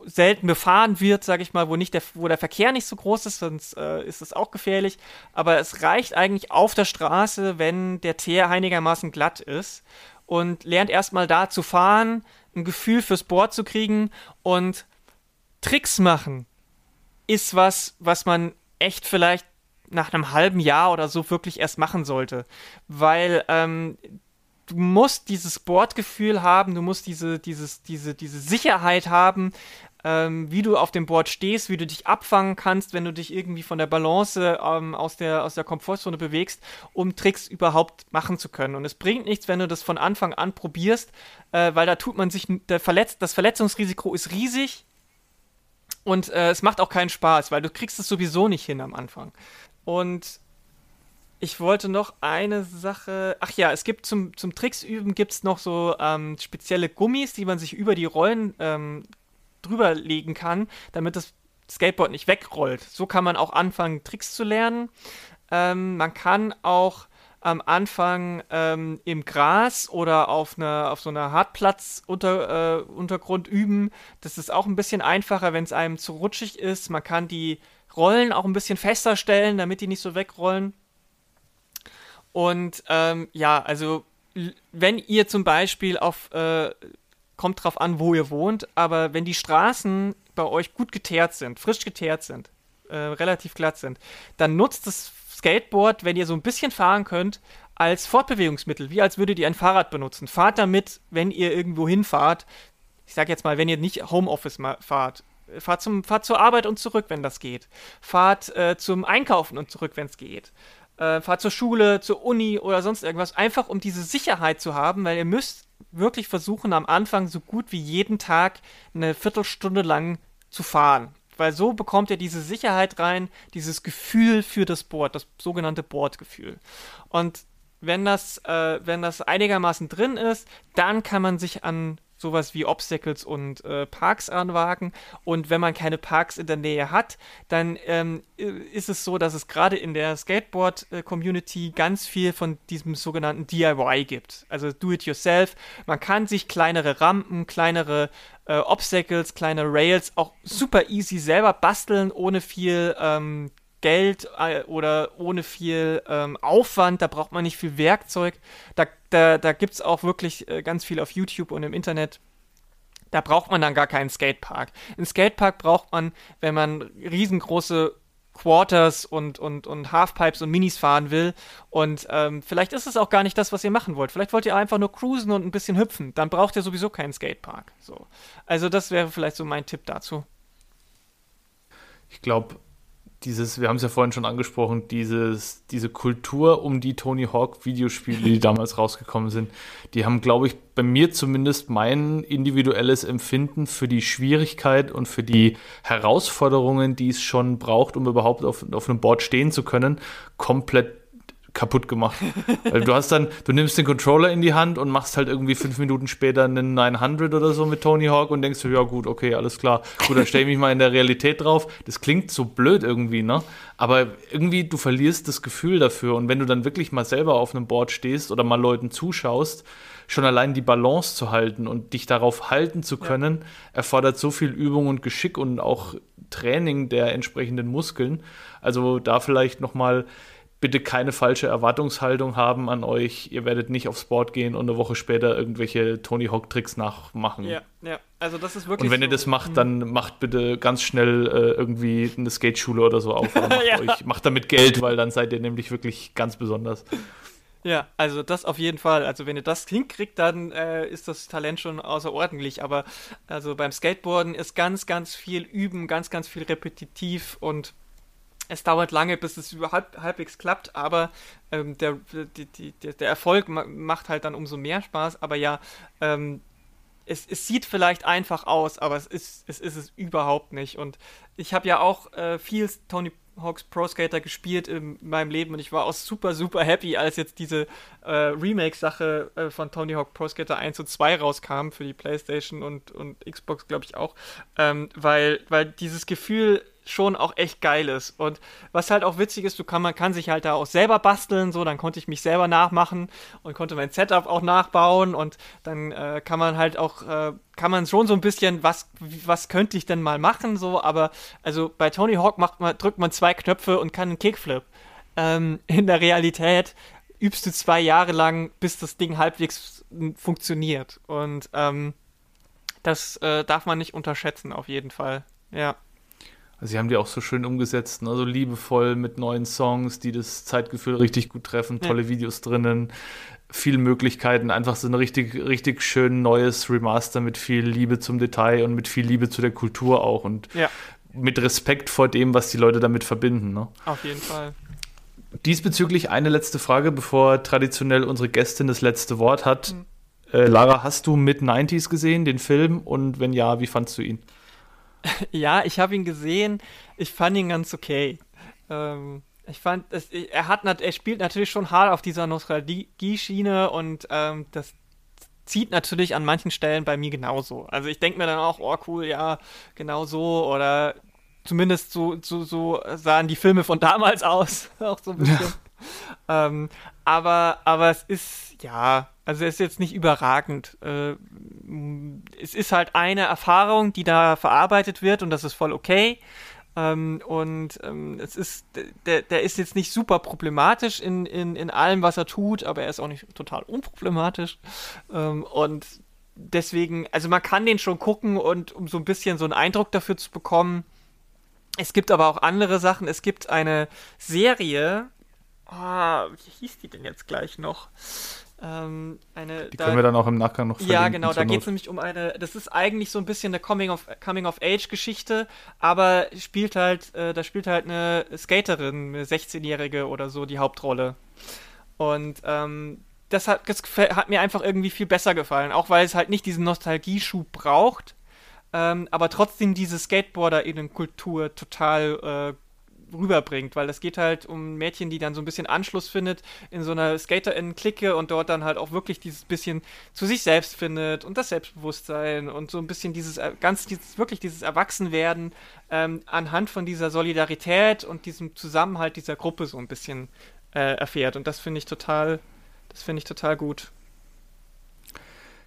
selten befahren wird, sage ich mal, wo, nicht der, wo der Verkehr nicht so groß ist, sonst äh, ist es auch gefährlich. Aber es reicht eigentlich auf der Straße, wenn der Teer einigermaßen glatt ist. Und lernt erstmal da zu fahren, ein Gefühl fürs Board zu kriegen und Tricks machen ist was, was man echt vielleicht nach einem halben Jahr oder so wirklich erst machen sollte. Weil ähm, du musst dieses Bordgefühl haben, du musst diese, dieses, diese, diese Sicherheit haben, ähm, wie du auf dem Board stehst, wie du dich abfangen kannst, wenn du dich irgendwie von der Balance ähm, aus, der, aus der Komfortzone bewegst, um Tricks überhaupt machen zu können. Und es bringt nichts, wenn du das von Anfang an probierst, äh, weil da tut man sich, der Verletz das Verletzungsrisiko ist riesig und äh, es macht auch keinen Spaß, weil du kriegst es sowieso nicht hin am Anfang. Und ich wollte noch eine Sache. Ach ja, es gibt zum, zum Tricks gibt es noch so ähm, spezielle Gummis, die man sich über die Rollen ähm, drüber legen kann, damit das Skateboard nicht wegrollt. So kann man auch anfangen, Tricks zu lernen. Ähm, man kann auch am Anfang ähm, im Gras oder auf, einer, auf so einer Hartplatz-Untergrund äh, üben. Das ist auch ein bisschen einfacher, wenn es einem zu rutschig ist. Man kann die Rollen auch ein bisschen fester stellen, damit die nicht so wegrollen. Und ähm, ja, also wenn ihr zum Beispiel auf, äh, kommt drauf an, wo ihr wohnt, aber wenn die Straßen bei euch gut geteert sind, frisch geteert sind, äh, relativ glatt sind, dann nutzt das Skateboard, wenn ihr so ein bisschen fahren könnt, als Fortbewegungsmittel, wie als würdet ihr ein Fahrrad benutzen. Fahrt damit, wenn ihr irgendwo hinfahrt. Ich sag jetzt mal, wenn ihr nicht Homeoffice fahrt. Fahrt, zum, fahrt zur Arbeit und zurück, wenn das geht. Fahrt äh, zum Einkaufen und zurück, wenn es geht. Äh, fahrt zur Schule, zur Uni oder sonst irgendwas. Einfach um diese Sicherheit zu haben, weil ihr müsst wirklich versuchen, am Anfang so gut wie jeden Tag eine Viertelstunde lang zu fahren. Weil so bekommt ihr diese Sicherheit rein, dieses Gefühl für das Board, das sogenannte Boardgefühl. Und wenn das, äh, wenn das einigermaßen drin ist, dann kann man sich an sowas wie Obstacles und äh, Parks anwagen. Und wenn man keine Parks in der Nähe hat, dann ähm, ist es so, dass es gerade in der Skateboard-Community ganz viel von diesem sogenannten DIY gibt. Also Do-it-yourself. Man kann sich kleinere Rampen, kleinere äh, Obstacles, kleine Rails auch super easy selber basteln, ohne viel ähm, Geld äh, oder ohne viel ähm, Aufwand, da braucht man nicht viel Werkzeug. Da, da, da gibt es auch wirklich äh, ganz viel auf YouTube und im Internet. Da braucht man dann gar keinen Skatepark. Ein Skatepark braucht man, wenn man riesengroße Quarters und, und, und Halfpipes und Minis fahren will. Und ähm, vielleicht ist es auch gar nicht das, was ihr machen wollt. Vielleicht wollt ihr einfach nur cruisen und ein bisschen hüpfen. Dann braucht ihr sowieso keinen Skatepark. So. Also das wäre vielleicht so mein Tipp dazu. Ich glaube, dieses, wir haben es ja vorhin schon angesprochen, dieses, diese Kultur um die Tony Hawk Videospiele, die damals rausgekommen sind, die haben, glaube ich, bei mir zumindest mein individuelles Empfinden für die Schwierigkeit und für die Herausforderungen, die es schon braucht, um überhaupt auf, auf einem Board stehen zu können, komplett kaputt gemacht. Weil du hast dann, du nimmst den Controller in die Hand und machst halt irgendwie fünf Minuten später einen 900 oder so mit Tony Hawk und denkst du, ja gut, okay, alles klar. Gut, dann stell ich mich mal in der Realität drauf. Das klingt so blöd irgendwie, ne? Aber irgendwie, du verlierst das Gefühl dafür. Und wenn du dann wirklich mal selber auf einem Board stehst oder mal Leuten zuschaust, schon allein die Balance zu halten und dich darauf halten zu können, ja. erfordert so viel Übung und Geschick und auch Training der entsprechenden Muskeln. Also da vielleicht noch mal bitte keine falsche Erwartungshaltung haben an euch. Ihr werdet nicht aufs Board gehen und eine Woche später irgendwelche Tony Hawk Tricks nachmachen. Ja, ja. Also das ist wirklich. Und wenn so, ihr das macht, dann macht bitte ganz schnell äh, irgendwie eine Skateschule oder so auf. Oder macht, ja. euch, macht damit Geld, weil dann seid ihr nämlich wirklich ganz besonders. Ja, also das auf jeden Fall. Also wenn ihr das hinkriegt, dann äh, ist das Talent schon außerordentlich. Aber also beim Skateboarden ist ganz, ganz viel Üben, ganz, ganz viel repetitiv und es dauert lange, bis es überhaupt halbwegs klappt, aber ähm, der, die, die, der Erfolg macht halt dann umso mehr Spaß. Aber ja, ähm, es, es, sieht vielleicht einfach aus, aber es ist es, ist es überhaupt nicht. Und ich habe ja auch äh, viel Tony Hawks Pro Skater gespielt in meinem Leben und ich war auch super, super happy, als jetzt diese äh, Remake-Sache äh, von Tony Hawk Pro Skater 1 und 2 rauskam für die PlayStation und, und Xbox, glaube ich auch. Ähm, weil, weil dieses Gefühl schon auch echt geil ist. Und was halt auch witzig ist, du kann, man kann sich halt da auch selber basteln, so, dann konnte ich mich selber nachmachen und konnte mein Setup auch nachbauen und dann äh, kann man halt auch, äh, kann man schon so ein bisschen, was, was könnte ich denn mal machen, so, aber also bei Tony Hawk macht man, drückt man zwei Knöpfe und kann einen Kickflip. Ähm, in der Realität übst du zwei Jahre lang, bis das Ding halbwegs funktioniert. Und ähm, das äh, darf man nicht unterschätzen, auf jeden Fall. Ja. Also sie haben die auch so schön umgesetzt, ne? so liebevoll mit neuen Songs, die das Zeitgefühl richtig gut treffen, tolle ja. Videos drinnen, viele Möglichkeiten, einfach so ein richtig, richtig schön neues Remaster mit viel Liebe zum Detail und mit viel Liebe zu der Kultur auch und ja. mit Respekt vor dem, was die Leute damit verbinden. Ne? Auf jeden Fall. Diesbezüglich eine letzte Frage, bevor traditionell unsere Gästin das letzte Wort hat. Mhm. Äh, Lara, hast du mit 90s gesehen, den Film? Und wenn ja, wie fandst du ihn? ja, ich habe ihn gesehen. Ich fand ihn ganz okay. Ähm, ich fand, es, er, hat, er spielt natürlich schon hart auf dieser Nostalgie-Schiene und ähm, das zieht natürlich an manchen Stellen bei mir genauso. Also ich denke mir dann auch, oh cool, ja, genau so oder zumindest so, so, so sahen die Filme von damals aus. auch so ein bisschen. ähm, aber, aber es ist, ja, also es ist jetzt nicht überragend. Äh, es ist halt eine Erfahrung, die da verarbeitet wird und das ist voll okay. Ähm, und ähm, es ist, der, der ist jetzt nicht super problematisch in, in, in allem, was er tut, aber er ist auch nicht total unproblematisch. Ähm, und deswegen, also man kann den schon gucken und um so ein bisschen so einen Eindruck dafür zu bekommen. Es gibt aber auch andere Sachen. Es gibt eine Serie. Oh, wie hieß die denn jetzt gleich noch? Ähm, eine, die da, können wir dann auch im Nachgang noch verlinken. Ja, genau, da geht es nämlich um eine, das ist eigentlich so ein bisschen eine Coming-of-Age-Geschichte, aber spielt halt, äh, da spielt halt eine Skaterin, eine 16-Jährige oder so, die Hauptrolle. Und ähm, das, hat, das hat mir einfach irgendwie viel besser gefallen, auch weil es halt nicht diesen Nostalgieschub braucht, ähm, aber trotzdem diese Skateboarder-Kultur total äh, rüberbringt, weil es geht halt um Mädchen, die dann so ein bisschen Anschluss findet in so einer SkaterInnen-Clique und dort dann halt auch wirklich dieses bisschen zu sich selbst findet und das Selbstbewusstsein und so ein bisschen dieses äh, ganz dieses wirklich dieses Erwachsenwerden ähm, anhand von dieser Solidarität und diesem Zusammenhalt dieser Gruppe so ein bisschen äh, erfährt und das finde ich total das finde ich total gut.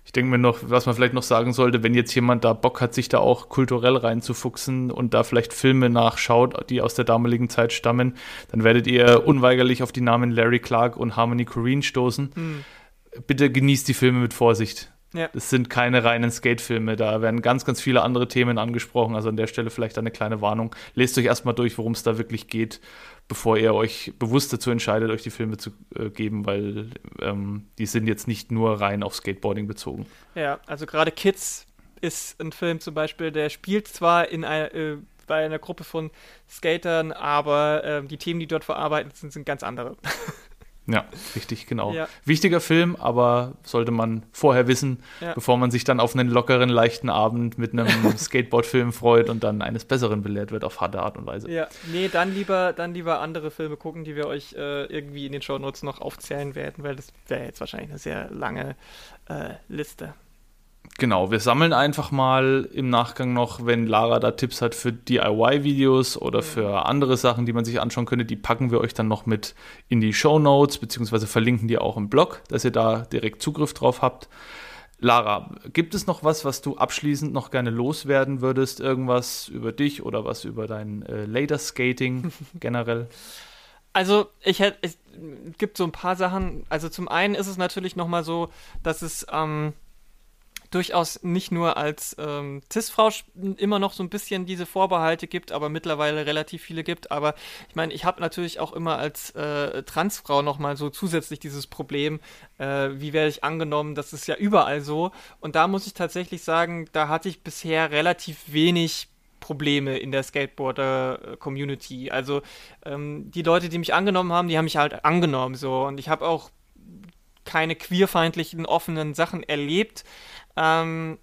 Ich denke mir noch, was man vielleicht noch sagen sollte, wenn jetzt jemand da Bock hat, sich da auch kulturell reinzufuchsen und da vielleicht Filme nachschaut, die aus der damaligen Zeit stammen, dann werdet ihr unweigerlich auf die Namen Larry Clark und Harmony Korine stoßen. Hm. Bitte genießt die Filme mit Vorsicht. Ja. Das sind keine reinen Skate-Filme, da werden ganz, ganz viele andere Themen angesprochen. Also an der Stelle vielleicht eine kleine Warnung. Lest euch erstmal durch, worum es da wirklich geht bevor ihr euch bewusst dazu entscheidet, euch die Filme zu äh, geben, weil ähm, die sind jetzt nicht nur rein auf Skateboarding bezogen. Ja, also gerade Kids ist ein Film zum Beispiel, der spielt zwar in einer, äh, bei einer Gruppe von Skatern, aber äh, die Themen, die dort verarbeitet sind, sind ganz andere. Ja, richtig, genau. Ja. Wichtiger Film, aber sollte man vorher wissen, ja. bevor man sich dann auf einen lockeren, leichten Abend mit einem Skateboard-Film freut und dann eines Besseren belehrt wird auf harte Art und Weise. Ja, nee, dann lieber, dann lieber andere Filme gucken, die wir euch äh, irgendwie in den Show Notes noch aufzählen werden, weil das wäre jetzt wahrscheinlich eine sehr lange äh, Liste. Genau, wir sammeln einfach mal im Nachgang noch, wenn Lara da Tipps hat für DIY-Videos oder mhm. für andere Sachen, die man sich anschauen könnte, die packen wir euch dann noch mit in die Show Notes, beziehungsweise verlinken die auch im Blog, dass ihr da direkt Zugriff drauf habt. Lara, gibt es noch was, was du abschließend noch gerne loswerden würdest? Irgendwas über dich oder was über dein äh, Later Skating generell? Also, ich hätte, es gibt so ein paar Sachen. Also, zum einen ist es natürlich nochmal so, dass es, ähm, durchaus nicht nur als ähm, CIS-Frau immer noch so ein bisschen diese Vorbehalte gibt, aber mittlerweile relativ viele gibt. Aber ich meine, ich habe natürlich auch immer als äh, Transfrau nochmal so zusätzlich dieses Problem, äh, wie werde ich angenommen, das ist ja überall so. Und da muss ich tatsächlich sagen, da hatte ich bisher relativ wenig Probleme in der Skateboarder-Community. Also ähm, die Leute, die mich angenommen haben, die haben mich halt angenommen so. Und ich habe auch keine queerfeindlichen offenen Sachen erlebt. Ähm,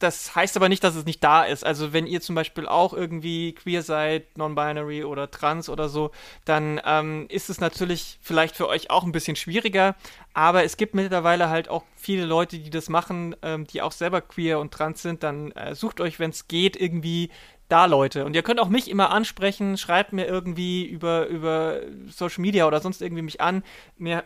das heißt aber nicht, dass es nicht da ist. Also wenn ihr zum Beispiel auch irgendwie queer seid, non-binary oder trans oder so, dann ähm, ist es natürlich vielleicht für euch auch ein bisschen schwieriger. Aber es gibt mittlerweile halt auch viele Leute, die das machen, ähm, die auch selber queer und trans sind. Dann äh, sucht euch, wenn es geht, irgendwie da Leute. Und ihr könnt auch mich immer ansprechen, schreibt mir irgendwie über, über Social Media oder sonst irgendwie mich an.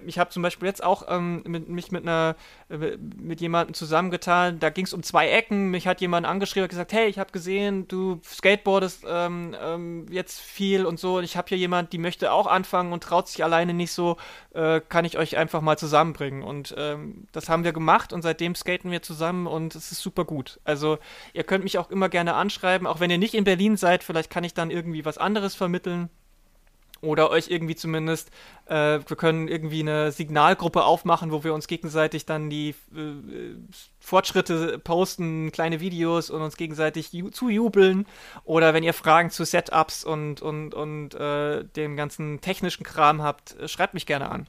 Ich habe zum Beispiel jetzt auch ähm, mit, mich mit einer äh, mit jemandem zusammengetan, da ging es um zwei Ecken. Mich hat jemand angeschrieben und gesagt, hey, ich habe gesehen, du skateboardest ähm, ähm, jetzt viel und so. Und ich habe hier jemand, die möchte auch anfangen und traut sich alleine nicht so. Äh, kann ich euch einfach mal zusammenbringen. Und ähm, das haben wir gemacht und seitdem skaten wir zusammen und es ist super gut. Also ihr könnt mich auch immer gerne anschreiben, auch wenn ihr nicht in Berlin seid, vielleicht kann ich dann irgendwie was anderes vermitteln oder euch irgendwie zumindest, äh, wir können irgendwie eine Signalgruppe aufmachen, wo wir uns gegenseitig dann die äh, Fortschritte posten, kleine Videos und uns gegenseitig ju zujubeln. Oder wenn ihr Fragen zu Setups und, und, und äh, dem ganzen technischen Kram habt, äh, schreibt mich gerne an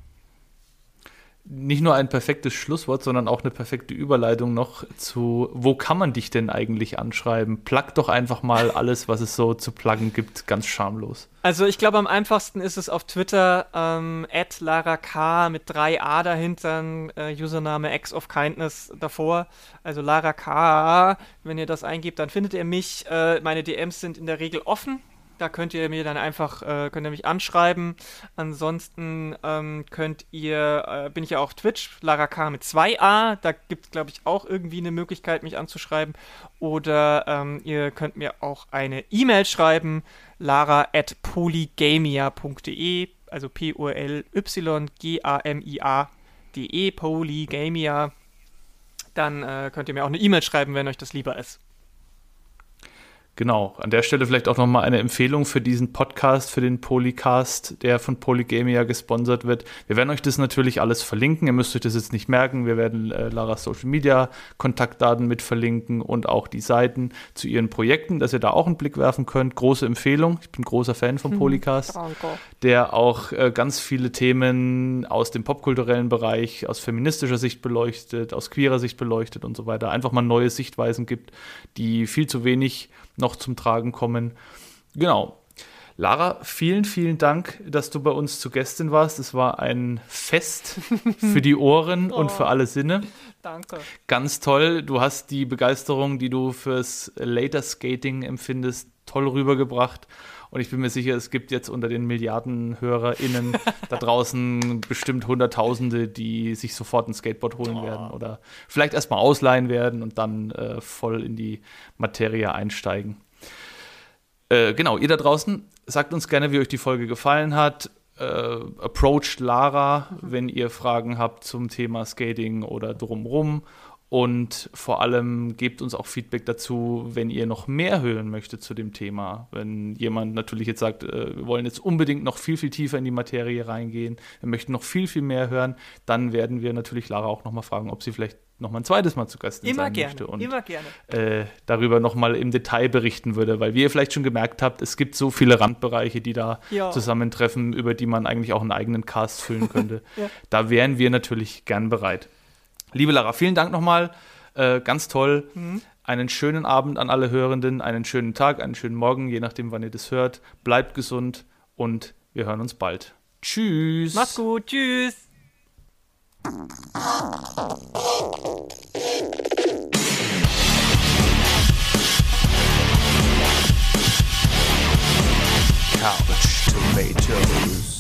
nicht nur ein perfektes Schlusswort, sondern auch eine perfekte Überleitung noch zu, wo kann man dich denn eigentlich anschreiben? Plug doch einfach mal alles, was es so zu pluggen gibt, ganz schamlos. Also ich glaube, am einfachsten ist es auf Twitter, ähm, @lara_k mit drei A dahinter, äh, Username X of Kindness davor. Also Lara K, wenn ihr das eingebt, dann findet ihr mich. Äh, meine DMs sind in der Regel offen Da könnt ihr mir dann einfach, äh, könnt ihr mich anschreiben. Ansonsten ähm, könnt ihr, äh, bin ich ja auch Twitch, Lara K mit 2a. Da gibt es, glaube ich, auch irgendwie eine Möglichkeit, mich anzuschreiben. Oder ähm, ihr könnt mir auch eine E-Mail schreiben, lara at polygamia.de, also P-O-L-Y-G-A-M-I-A.de, Polygamia. Dann äh, könnt ihr mir auch eine E-Mail schreiben, wenn euch das lieber ist. Genau, an der Stelle vielleicht auch nochmal eine Empfehlung für diesen Podcast, für den Polycast, der von Polygamia gesponsert wird. Wir werden euch das natürlich alles verlinken, ihr müsst euch das jetzt nicht merken. Wir werden äh, Laras Social Media Kontaktdaten mit verlinken und auch die Seiten zu ihren Projekten, dass ihr da auch einen Blick werfen könnt. Große Empfehlung, ich bin großer Fan von hm, Polycast, der auch äh, ganz viele Themen aus dem popkulturellen Bereich, aus feministischer Sicht beleuchtet, aus queerer Sicht beleuchtet und so weiter. Einfach mal neue Sichtweisen gibt, die viel zu wenig noch zum Tragen kommen. Genau. Lara, vielen, vielen Dank, dass du bei uns zu Gästin warst. Es war ein Fest für die Ohren oh, und für alle Sinne. Danke. Ganz toll. Du hast die Begeisterung, die du fürs Later Skating empfindest, toll rübergebracht. Und ich bin mir sicher, es gibt jetzt unter den Milliarden HörerInnen da draußen bestimmt Hunderttausende, die sich sofort ein Skateboard holen oh. werden oder vielleicht erstmal ausleihen werden und dann äh, voll in die Materie einsteigen. Äh, genau, ihr da draußen, sagt uns gerne, wie euch die Folge gefallen hat. Äh, approached Lara, mhm. wenn ihr Fragen habt zum Thema Skating oder drumrum. Und vor allem gebt uns auch Feedback dazu, wenn ihr noch mehr hören möchtet zu dem Thema. Wenn jemand natürlich jetzt sagt, äh, wir wollen jetzt unbedingt noch viel, viel tiefer in die Materie reingehen, wir möchten noch viel, viel mehr hören, dann werden wir natürlich Lara auch nochmal fragen, ob sie vielleicht nochmal ein zweites Mal zu Gast sein gerne, möchte und immer gerne. Äh, darüber nochmal im Detail berichten würde, weil wie ihr vielleicht schon gemerkt habt, es gibt so viele Randbereiche, die da ja. zusammentreffen, über die man eigentlich auch einen eigenen Cast füllen könnte. ja. Da wären wir natürlich gern bereit. Liebe Lara, vielen Dank nochmal. Äh, ganz toll. Mhm. Einen schönen Abend an alle Hörenden, einen schönen Tag, einen schönen Morgen, je nachdem, wann ihr das hört. Bleibt gesund und wir hören uns bald. Tschüss. Macht's gut. Tschüss. Couch Tomatoes.